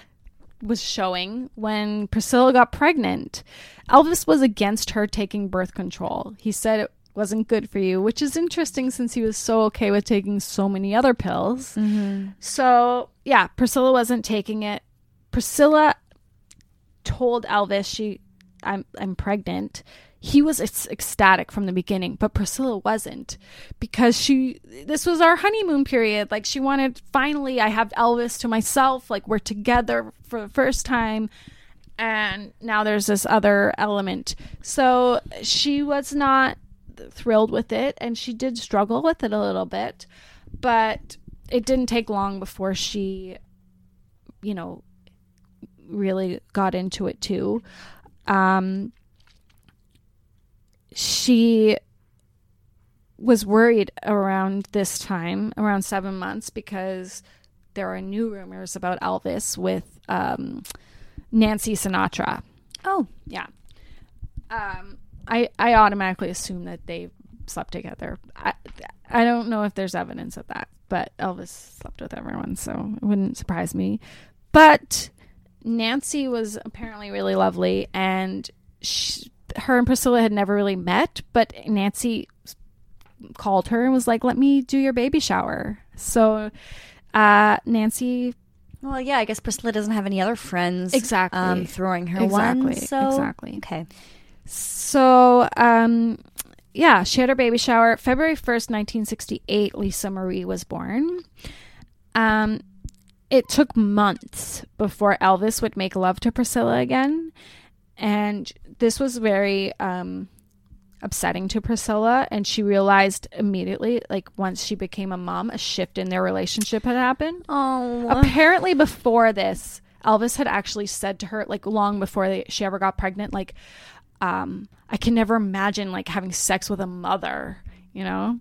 was showing when Priscilla got pregnant. Elvis was against her taking birth control. He said it wasn't good for you, which is interesting since he was so okay with taking so many other pills. Mm-hmm. So, yeah, Priscilla wasn't taking it. Priscilla told Elvis she I'm I'm pregnant. He was ecstatic from the beginning, but Priscilla wasn't because she this was our honeymoon period. Like she wanted finally I have Elvis to myself, like we're together for the first time and now there's this other element. So she was not thrilled with it and she did struggle with it a little bit, but it didn't take long before she you know really got into it too. Um, she was worried around this time, around seven months, because there are new rumors about Elvis with um, Nancy Sinatra. Oh, Yeah. Um, I I automatically assume that they slept together. I I don't know if there's evidence of that, but Elvis slept with everyone, so it wouldn't surprise me. But Nancy was apparently really lovely, and she, her and Priscilla had never really met. But Nancy called her and was like, "Let me do your baby shower." So uh, Nancy well, yeah. I guess Priscilla doesn't have any other friends. Exactly. Um, throwing her Exactly, one. So exactly. Okay. So, um, yeah, she had her baby shower. February 1st, 1968, Lisa Marie was born. Um, it took months before Elvis would make love to Priscilla again. And this was very um, upsetting to Priscilla. And she realized immediately, like once she became a mom, a shift in their relationship had happened. Oh. Apparently, before this, Elvis had actually said to her, like long before they, she ever got pregnant, like, um, I can never imagine like having sex with a mother, you know?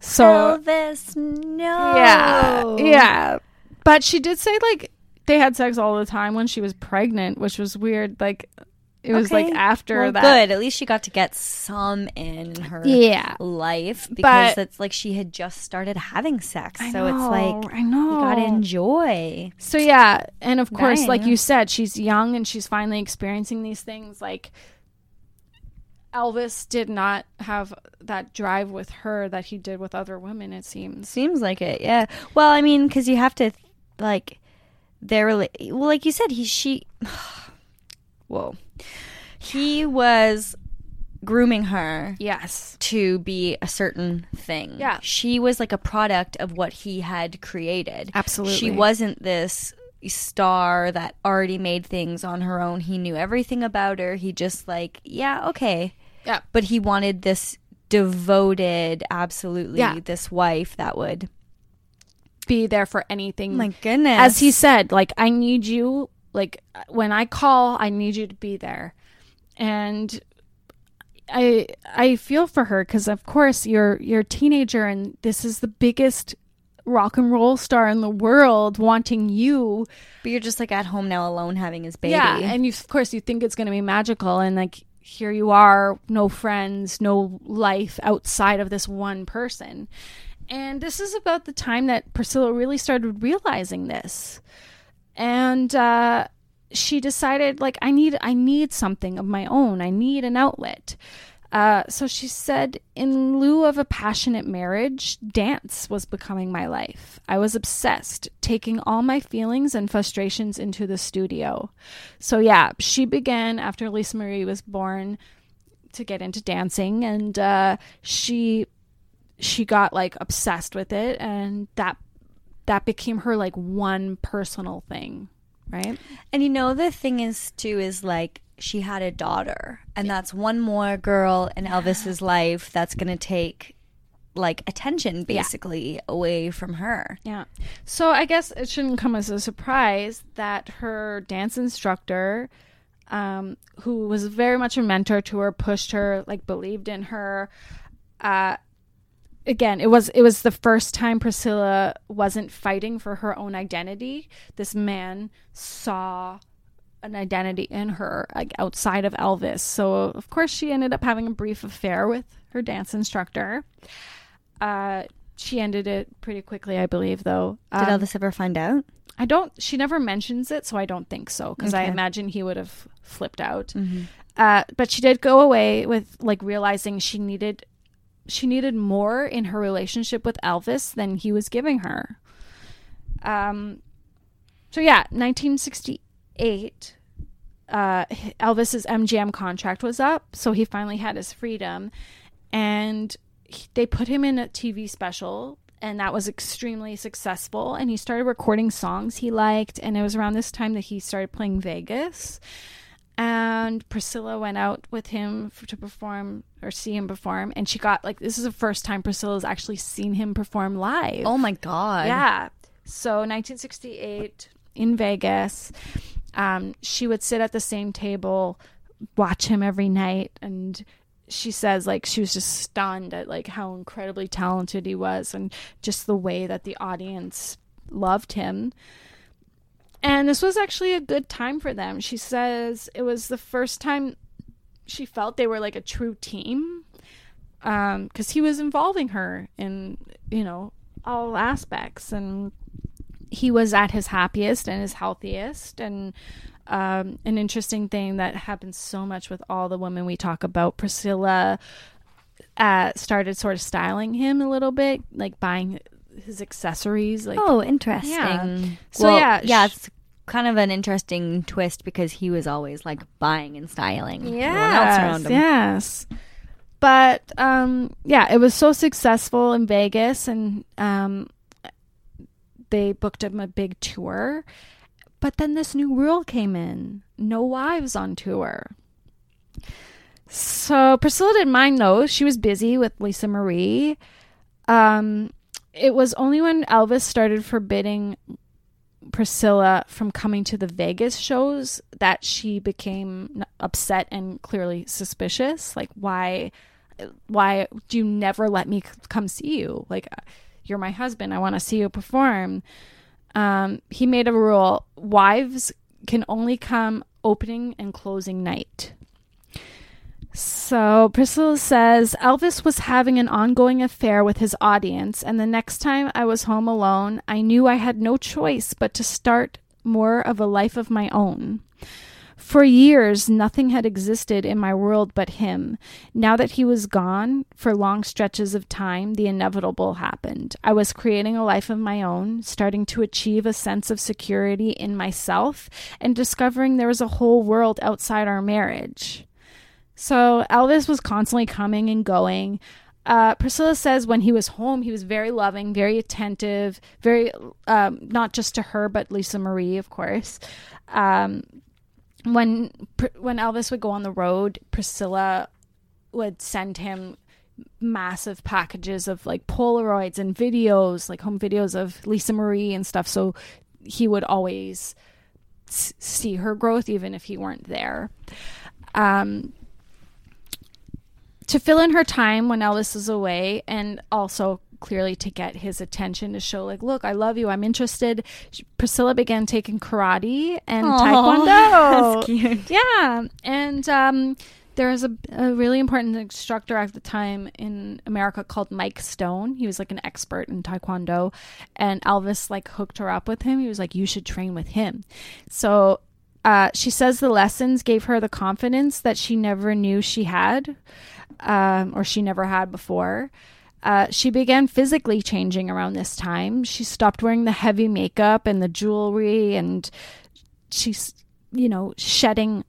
So, Elvis, no. yeah, yeah. But she did say like they had sex all the time when she was pregnant, which was weird. Like, it was like after Well, that. Good. At least she got to get some in her Yeah. life because But- that's like she had just started having sex. I so it's like I know. you gotta enjoy. So yeah, and of course, like you said, she's young and she's finally experiencing these things. Like Elvis did not have that drive with her that he did with other women. It seems. Seems like it. Yeah. Well, I mean, because you have to like they're well, like you said, he she. Whoa. He was grooming her Yes. to be a certain thing. Yeah. She was like a product of what he had created. Absolutely. She wasn't this star that already made things on her own. He knew everything about her. He just like, yeah, okay. Yeah. But he wanted this devoted, absolutely Yeah. this wife that would Be there for anything. my goodness. as he said, like I need you. Like when I call, I need you to be there. And I I feel for her because of course you're you're a teenager and this is the biggest rock and roll star in the world wanting you But you're just like at home now alone having his baby. Yeah, and you, of course you think it's going to be magical, and like here you are, no friends, no life outside of this one person. And this is about the time that Priscilla really started realizing this, and uh, she decided like I need I need something of my own. I need an outlet. Uh, so she said, in lieu of a passionate marriage, dance was becoming my life. I was obsessed, taking all my feelings and frustrations into the studio. So, yeah, she began after Lisa Marie was born to get into dancing, and uh, she she got like obsessed with it, and that that became her like one personal thing, right? And you know the thing is too is like she had a daughter, and that's one more girl in Elvis's life that's gonna take like attention basically away from her. Yeah. So I guess it shouldn't come as a surprise that her dance instructor, um, who was very much a mentor to her, pushed her, like believed in her. Uh, again, it was it was the first time Priscilla wasn't fighting for her own identity. This man saw an identity in her like outside of Elvis. So of course she ended up having a brief affair with her dance instructor. Uh, she ended it pretty quickly, I believe, though. Did Um, Elvis ever find out? I don't. She never mentions it, so I don't think so. Because I imagine he would have flipped out. Uh, but she did go away with like realizing she needed she needed more in her relationship with Elvis than he was giving her. Um. So yeah, 1968. Uh, Elvis's MGM contract was up, so he finally had his freedom, and he, they put him in a TV special, and that was extremely successful. And he started recording songs he liked, and it was around this time that he started playing Vegas. And Priscilla went out with him f to perform or see him perform, and she got like this is the first time Priscilla's actually seen him perform live. Oh my god. Yeah. So 1968 in Vegas, um, she would sit at the same table, watch him every night, and she says like she was just stunned at like how incredibly talented he was and just the way that the audience loved him. And this was actually a good time for them. She says it was the first time she felt they were like a true team because he was involving her in you know all aspects and he was at his happiest and his healthiest and um, an interesting thing that happens so much with all the women we talk about priscilla uh, started sort of styling him a little bit like buying his accessories like Oh, interesting. Yeah. So, Well, yeah, yeah, it's kind of an interesting twist because he was always like buying and styling yes. Yes. But um, yeah, it was so successful in Vegas, and um, they booked him a big tour. But then this new rule came in: no wives on tour. So Priscilla didn't mind though; she was busy with Lisa Marie. Um, it was only when Elvis started forbidding Priscilla from coming to the Vegas shows that she became upset and clearly suspicious. Like, why, why do you never let me come see you? Like, uh, you're my husband. I want to see you perform. Um, he made a rule: wives can only come opening and closing night. So Priscilla says Elvis was having an ongoing affair with his audience, and the next time I was home alone, I knew I had no choice but to start more of a life of my own. For years, nothing had existed in my world but him. Now that he was gone, for long stretches of time, the inevitable happened. I was creating a life of my own, starting to achieve a sense of security in myself, and discovering there was a whole world outside our marriage. So Elvis was constantly coming and going. Uh, Priscilla says when he was home, he was very loving, very attentive, very um, not just to her but Lisa Marie, of course. Um, when when Elvis would go on the road, Priscilla would send him massive packages of like Polaroids and videos, like home videos of Lisa Marie and stuff. So he would always s- see her growth, even if he weren't there. Um, to fill in her time when Elvis is away, and also clearly to get his attention to show like look i love you i'm interested priscilla began taking karate and Aw, taekwondo that's cute. yeah and um there was a, a really important instructor at the time in America called Mike Stone. He was like an expert in Taekwondo, and Elvis like hooked her up with him. He was like, "You should train with him." So uh, she says the lessons gave her the confidence that she never knew she had, um, or she never had before. Uh, she began physically changing around this time. She stopped wearing the heavy makeup and the jewelry, and she's, you know, shedding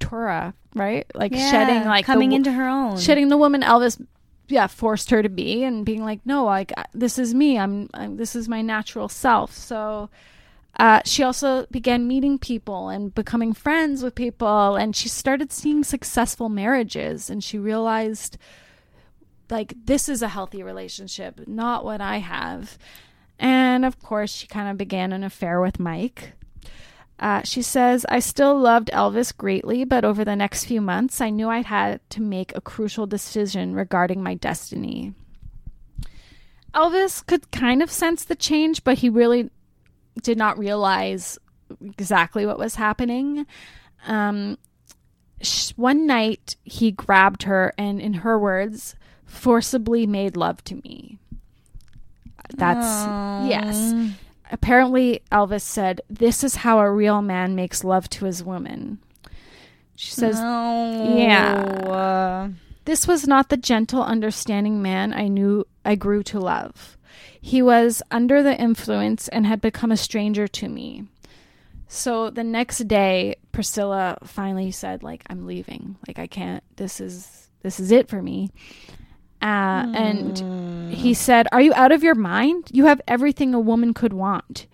Tura, right? Like Yeah, shedding, like coming wo- into her own. shedding the woman Elvis, yeah, forced her to be, and being like, no, like this is me. I'm, I'm this is my natural self. So. Uh, she also began meeting people and becoming friends with people, and she started seeing successful marriages. And she realized, like, this is a healthy relationship, not what I have. And of course, she kind of began an affair with Mike. Uh, she says, I still loved Elvis greatly, but over the next few months, I knew I had to make a crucial decision regarding my destiny. Elvis could kind of sense the change, but he really did not realize exactly what was happening. Um, sh- one night, he grabbed her and, in her words, forcibly made love to me. That's, yes. Apparently, Elvis said, This is how a real man makes love to his woman. She says, No. Yeah. This was not the gentle, understanding man I knew I grew to love. He was under the influence and had become a stranger to me. So the next day, Priscilla finally said, like, I'm leaving. Like, I can't, this is, this is it for me. Uh, and he said, Are you out of your mind? You have everything a woman could want.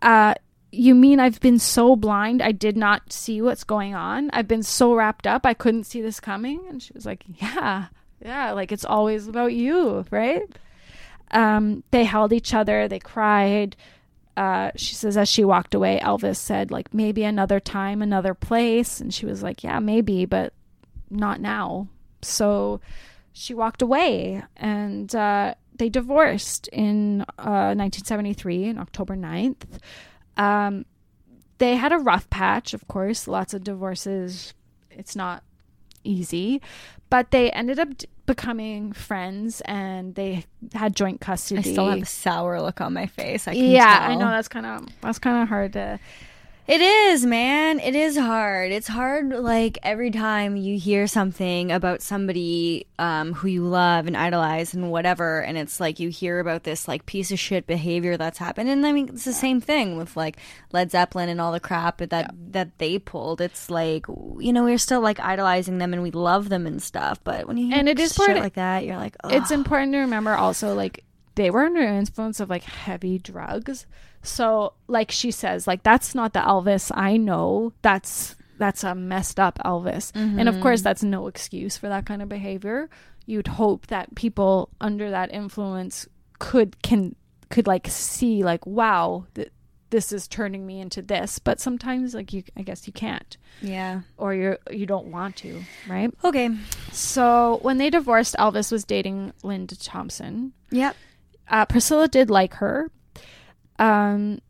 Uh, you mean I've been so blind I did not see what's going on? I've been so wrapped up I couldn't see this coming? And she was like, Yeah, yeah, like it's always about you, right? Um, they held each other, they cried. Uh, she says as she walked away, Elvis said, like, maybe another time, another place. And she was like, Yeah, maybe, but not now. So she walked away and uh, they divorced in uh, 1973 on October 9th. Um, they had a rough patch, of course, lots of divorces. It's not easy, but they ended up d- becoming friends and they had joint custody. I still have a sour look on my face. I yeah, tell. I know that's kind of that's kind of hard to. It is, man. It is hard. It's hard, like, every time you hear something about somebody um, who you love and idolize and whatever, and it's like you hear about this, like, piece of shit behavior that's happened. And I mean, it's the same thing with, like, Led Zeppelin and all the crap that, that they pulled. It's like, you know, we're still, like, idolizing them and we love them and stuff. But when you hear And it is shit part of- like that, you're like, oh. It's important to remember also like they were under influence of like heavy drugs. So like she says, like that's not the Elvis I know. That's that's a messed up Elvis. And of course that's no excuse for that kind of behavior. You'd hope that people under that influence could can could like see like wow, th- this is turning me into this. But sometimes like you I guess you can't yeah. or you you don't want to, right? Okay. So when they divorced, Elvis was dating Linda Thompson. Yep. Uh, Priscilla did like her. Um,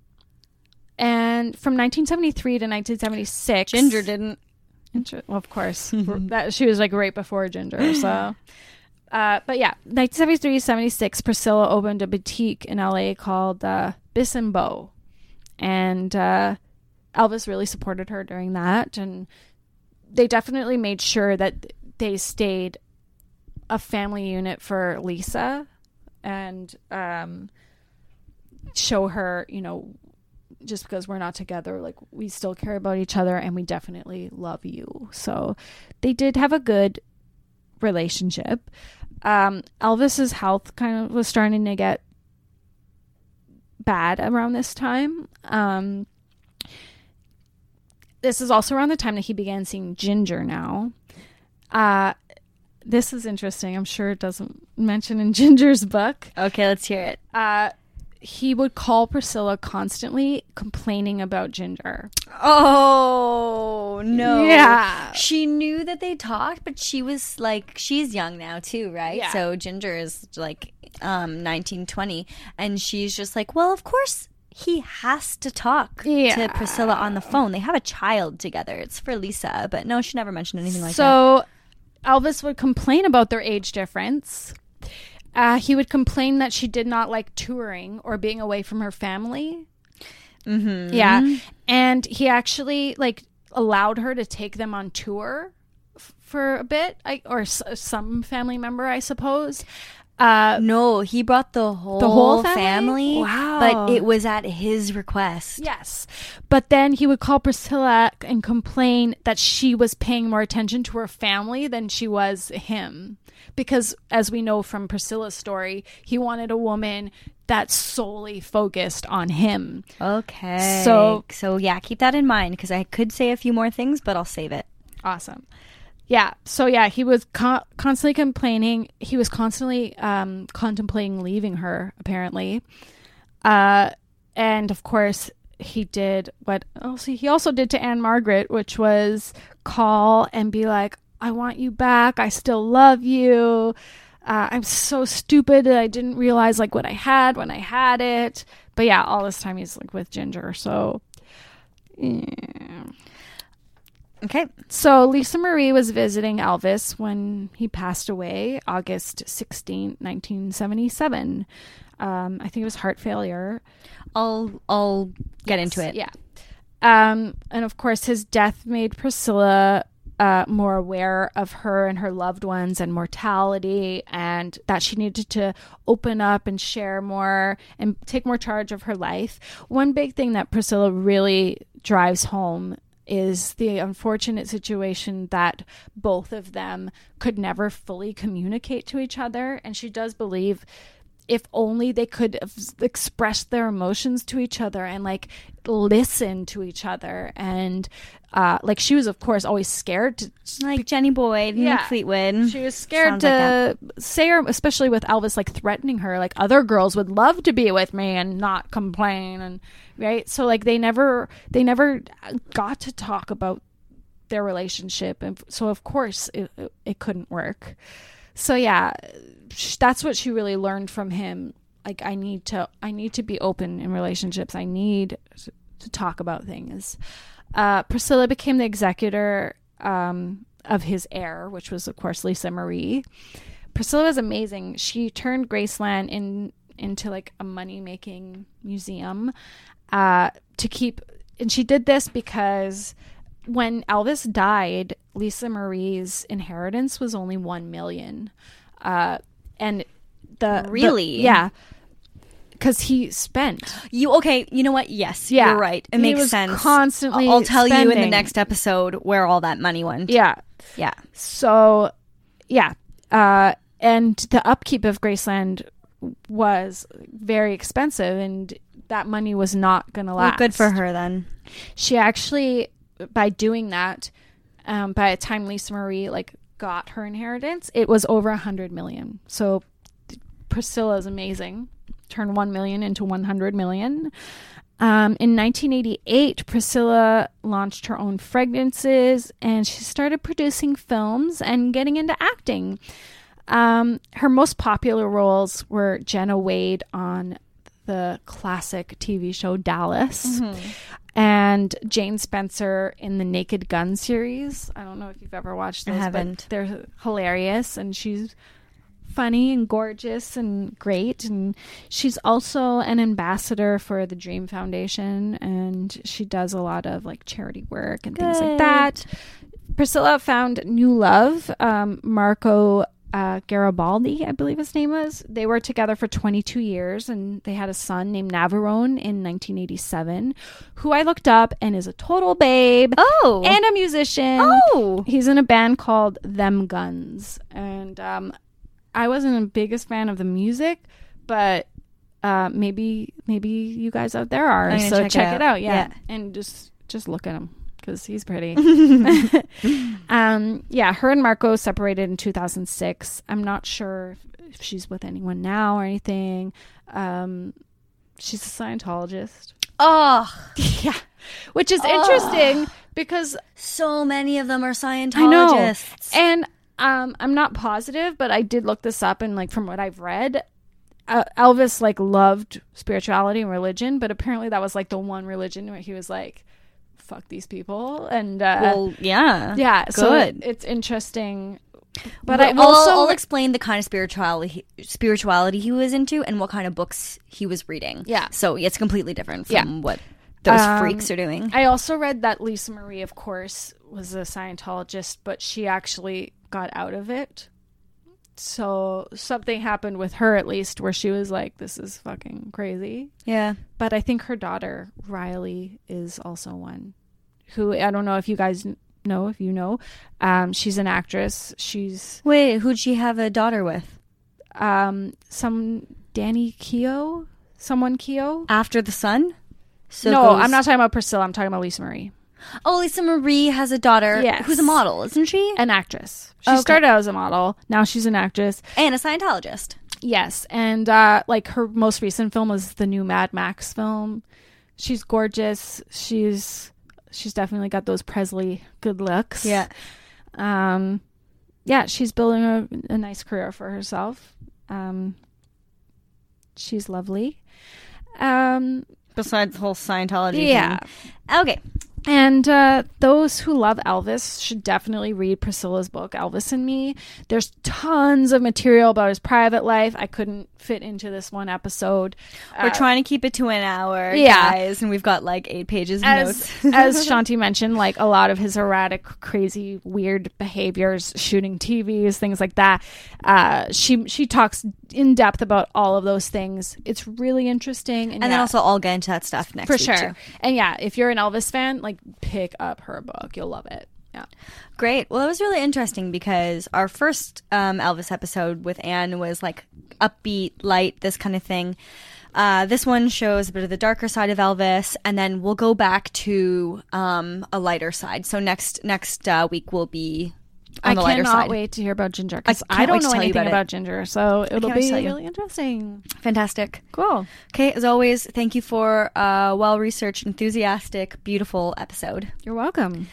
and from 1973 to 1976, Ginger didn't. Inter- well, of course, that she was like right before Ginger. So, uh, but yeah, 1973 76, Priscilla opened a boutique in LA called uh, Bis and Beau, and uh, Elvis really supported her during that, and they definitely made sure that they stayed a family unit for Lisa, and um, show her, you know, just because we're not together, like we still care about each other and we definitely love you. So they did have a good relationship. um, Elvis's health kind of was starting to get bad around this time. Um, this is also around the time that he began seeing Ginger now. Uh, this is interesting. I'm sure it doesn't mention in Ginger's book. Okay, let's hear it. Uh, he would call Priscilla constantly complaining about Ginger. Oh no! Yeah. she knew that they talked, but she was like, she's young now too, right? Yeah. So Ginger is like um 19, 20, and she's just like, well, of course he has to talk Yeah. to Priscilla on the phone. They have a child together. It's for Lisa, but no, she never mentioned anything like that. so Elvis would complain about their age difference. Uh, he would complain that she did not like touring or being away from her family. Mm-hmm. Yeah, and he actually like allowed her to take them on tour f- for a bit, I, or s- some family member, I suppose. Uh, No, he brought the whole, whole family? family. Wow. But it was at his request. Yes. But then he would call Priscilla and complain that she was paying more attention to her family than she was him. Because, as we know from Priscilla's story, he wanted a woman that's solely focused on him. Okay. So- so yeah, keep that in mind because I could say a few more things, but I'll save it. Awesome. Yeah. So, yeah, he was con- constantly complaining. He was constantly um, contemplating leaving her, apparently. Uh, and of course, he did what else he also did to Ann-Margret, which was call and be like, I want you back. I still love you. Uh, I'm so stupid that I didn't realize like what I had when I had it. But yeah, all this time he's like with Ginger. So, yeah. Okay. So Lisa Marie was visiting Elvis when he passed away, August 16, 1977. Um, I think it was heart failure. I'll I'll get into it. Yeah. Um, and of course, his death made Priscilla uh, more aware of her and her loved ones and mortality, and that she needed to open up and share more and take more charge of her life. One big thing that Priscilla really drives home is the unfortunate situation that both of them could never fully communicate to each other. And she does believe if only they could have expressed their emotions to each other and like listen to each other and uh like she was of course always scared to Like Jenny Boyd, Yeah. Mick Fleetwood. she was scared Sounds like to say her especially with elvis like threatening her like other girls would love to be with me and not complain and right? So like they never they never got to talk about their relationship and so of course it, it, couldn't work. So yeah sh- that's what she really learned from him. Like i need to i need to be open in relationships. I need to, to talk about things uh, priscilla became the executor um, of his heir which was of course lisa marie. Priscilla was amazing. She turned graceland in into like a money making museum uh, to keep and she did this because when Elvis died, Lisa Marie's inheritance was only one million, uh, and the the- Really? yeah, because he spent You okay? You know what? Yes, Yeah. you're right. It He makes sense. constantly I'll tell you in the next episode where all that money went. yeah. Yeah. So, yeah, uh, and the upkeep of Graceland was very expensive, and that money was not going to Well, last. good for her then. she actually by doing that um, by the time lisa marie like got her inheritance it was over a hundred million so priscilla is amazing turned 1 million into 100 million um, in 1988 priscilla launched her own fragrances and she started producing films and getting into acting um, her most popular roles were jenna wade on the classic tv show dallas and Jane Spencer in the Naked Gun series. I don't know if you've ever watched I those. haven't. But they're hilarious, and she's funny and gorgeous and great. And she's also an ambassador for the Dream Foundation, and she does a lot of like charity work and things like that. Priscilla found new love, um, Marco uh, Garibaldi, I believe his name was. They were together for 22 years and they had a son named Navarone in 1987, who I looked up and is a total babe Oh. and a musician. Oh. He's in a band called Them Guns. And um, I wasn't the biggest fan of the music, but uh, maybe maybe you guys out there are. So check check, it it out. out. Yeah. Yeah. and just just look at him because he's pretty. um, yeah, her and Marco separated in 2006. I'm not sure if she's with anyone now or anything. Um, she's a Scientologist. Oh, yeah, which is interesting because so many of them are I know. Scientologists. And um, I'm not positive, but I did look this up, and like from what I've read, uh, Elvis like loved spirituality and religion, but apparently that was like the one religion where he was like, "Fuck these people," and uh, well, yeah, yeah, so good. it's interesting. But I I'll, also I'll explain the kind of spirituality spirituality he was into and what kind of books he was reading. Yeah. so it's completely different from Yeah. what those Um, freaks are doing. I also read that Lisa Marie, of course, was a Scientologist, but she actually got out of it. So something happened with her, at least, where she was like, "This is fucking crazy." yeah, But I think her daughter Riley is also one who I don't know if you guys know if you know. Um, she's an actress. She's wait, who'd she have a daughter with um, some Danny Keough, someone Keough. after the son? So no, goes- I'm not talking about Priscilla. I'm talking about Lisa Marie, Oh, Lisa Marie has a daughter. Yes. who's a model, isn't she? an actress. She Okay. started out as a model. Now she's an actress. And a Scientologist. Yes, and uh, like her most recent film was the new Mad Max film. She's gorgeous. She's she's definitely got those Presley good looks. Yeah. Um, yeah, she's building a, a nice career for herself. Um, she's lovely. Um, Besides the whole Scientology. yeah, thing. Okay. And uh, those who love Elvis should definitely read Priscilla's book, Elvis and Me. There's tons of material about his private life. I couldn't fit into this one episode. We're Uh, trying to keep it to an hour, yeah. guys, and we've got like eight pages of as notes. as Shanti mentioned, like a lot of his erratic, crazy, weird behaviors, shooting TVs, things like that. Uh, she she talks in depth about all of those things. It's really interesting, and, and then also I'll get into that stuff next for sure. too. And yeah, if you're an Elvis fan, like pick up her book, you'll love it. Yeah, Great. Well, it was really interesting because our first um, Elvis episode with Anne was like upbeat, light, this kind of thing. Uh, this one shows a bit of the darker side of Elvis, and then we'll go back to um, a lighter side. So next next uh, week will be on I the lighter cannot side. wait to hear about Ginger because I I, don't know anything about about. Ginger, so it'll can't wait to be really interesting. Fantastic. Cool. Okay, as always, thank you for a well researched, enthusiastic, beautiful episode. You're welcome.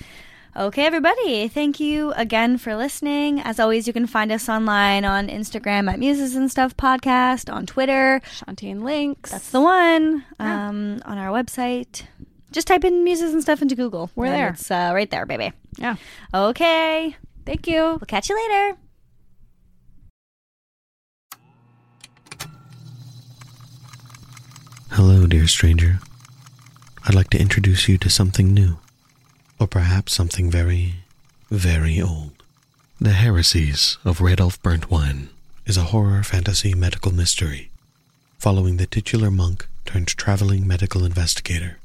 Okay, everybody, thank you again for listening. As always, you can find us online on Instagram at Muses and Stuff Podcast, on Twitter. Shanti links. That's the one. Yeah. Um, on our website. Just type in Muses and Stuff into Google. We're there. It's uh, right there, baby. yeah. Okay, Thank you. we'll catch you later. Hello, dear stranger. I'd like to introduce you to something new, or perhaps something very, very old. The Heresies of Radolf Burntwine is a horror fantasy medical mystery following the titular monk turned traveling medical investigator.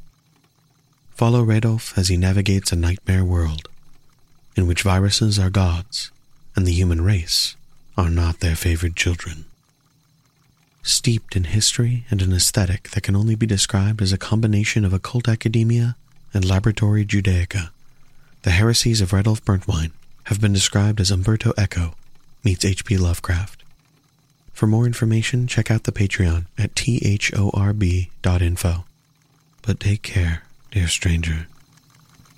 Follow Radolf as he navigates a nightmare world in which viruses are gods and the human race are not their favored children steeped in history and an aesthetic that can only be described as a combination of occult academia and laboratory Judaica. The heresies of Radolf Burntwine have been described as Umberto Eco meets H.P. Lovecraft. For more information, check out the Patreon at thorb.info. But take care, dear stranger,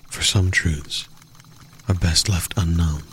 for some truths are best left unknown.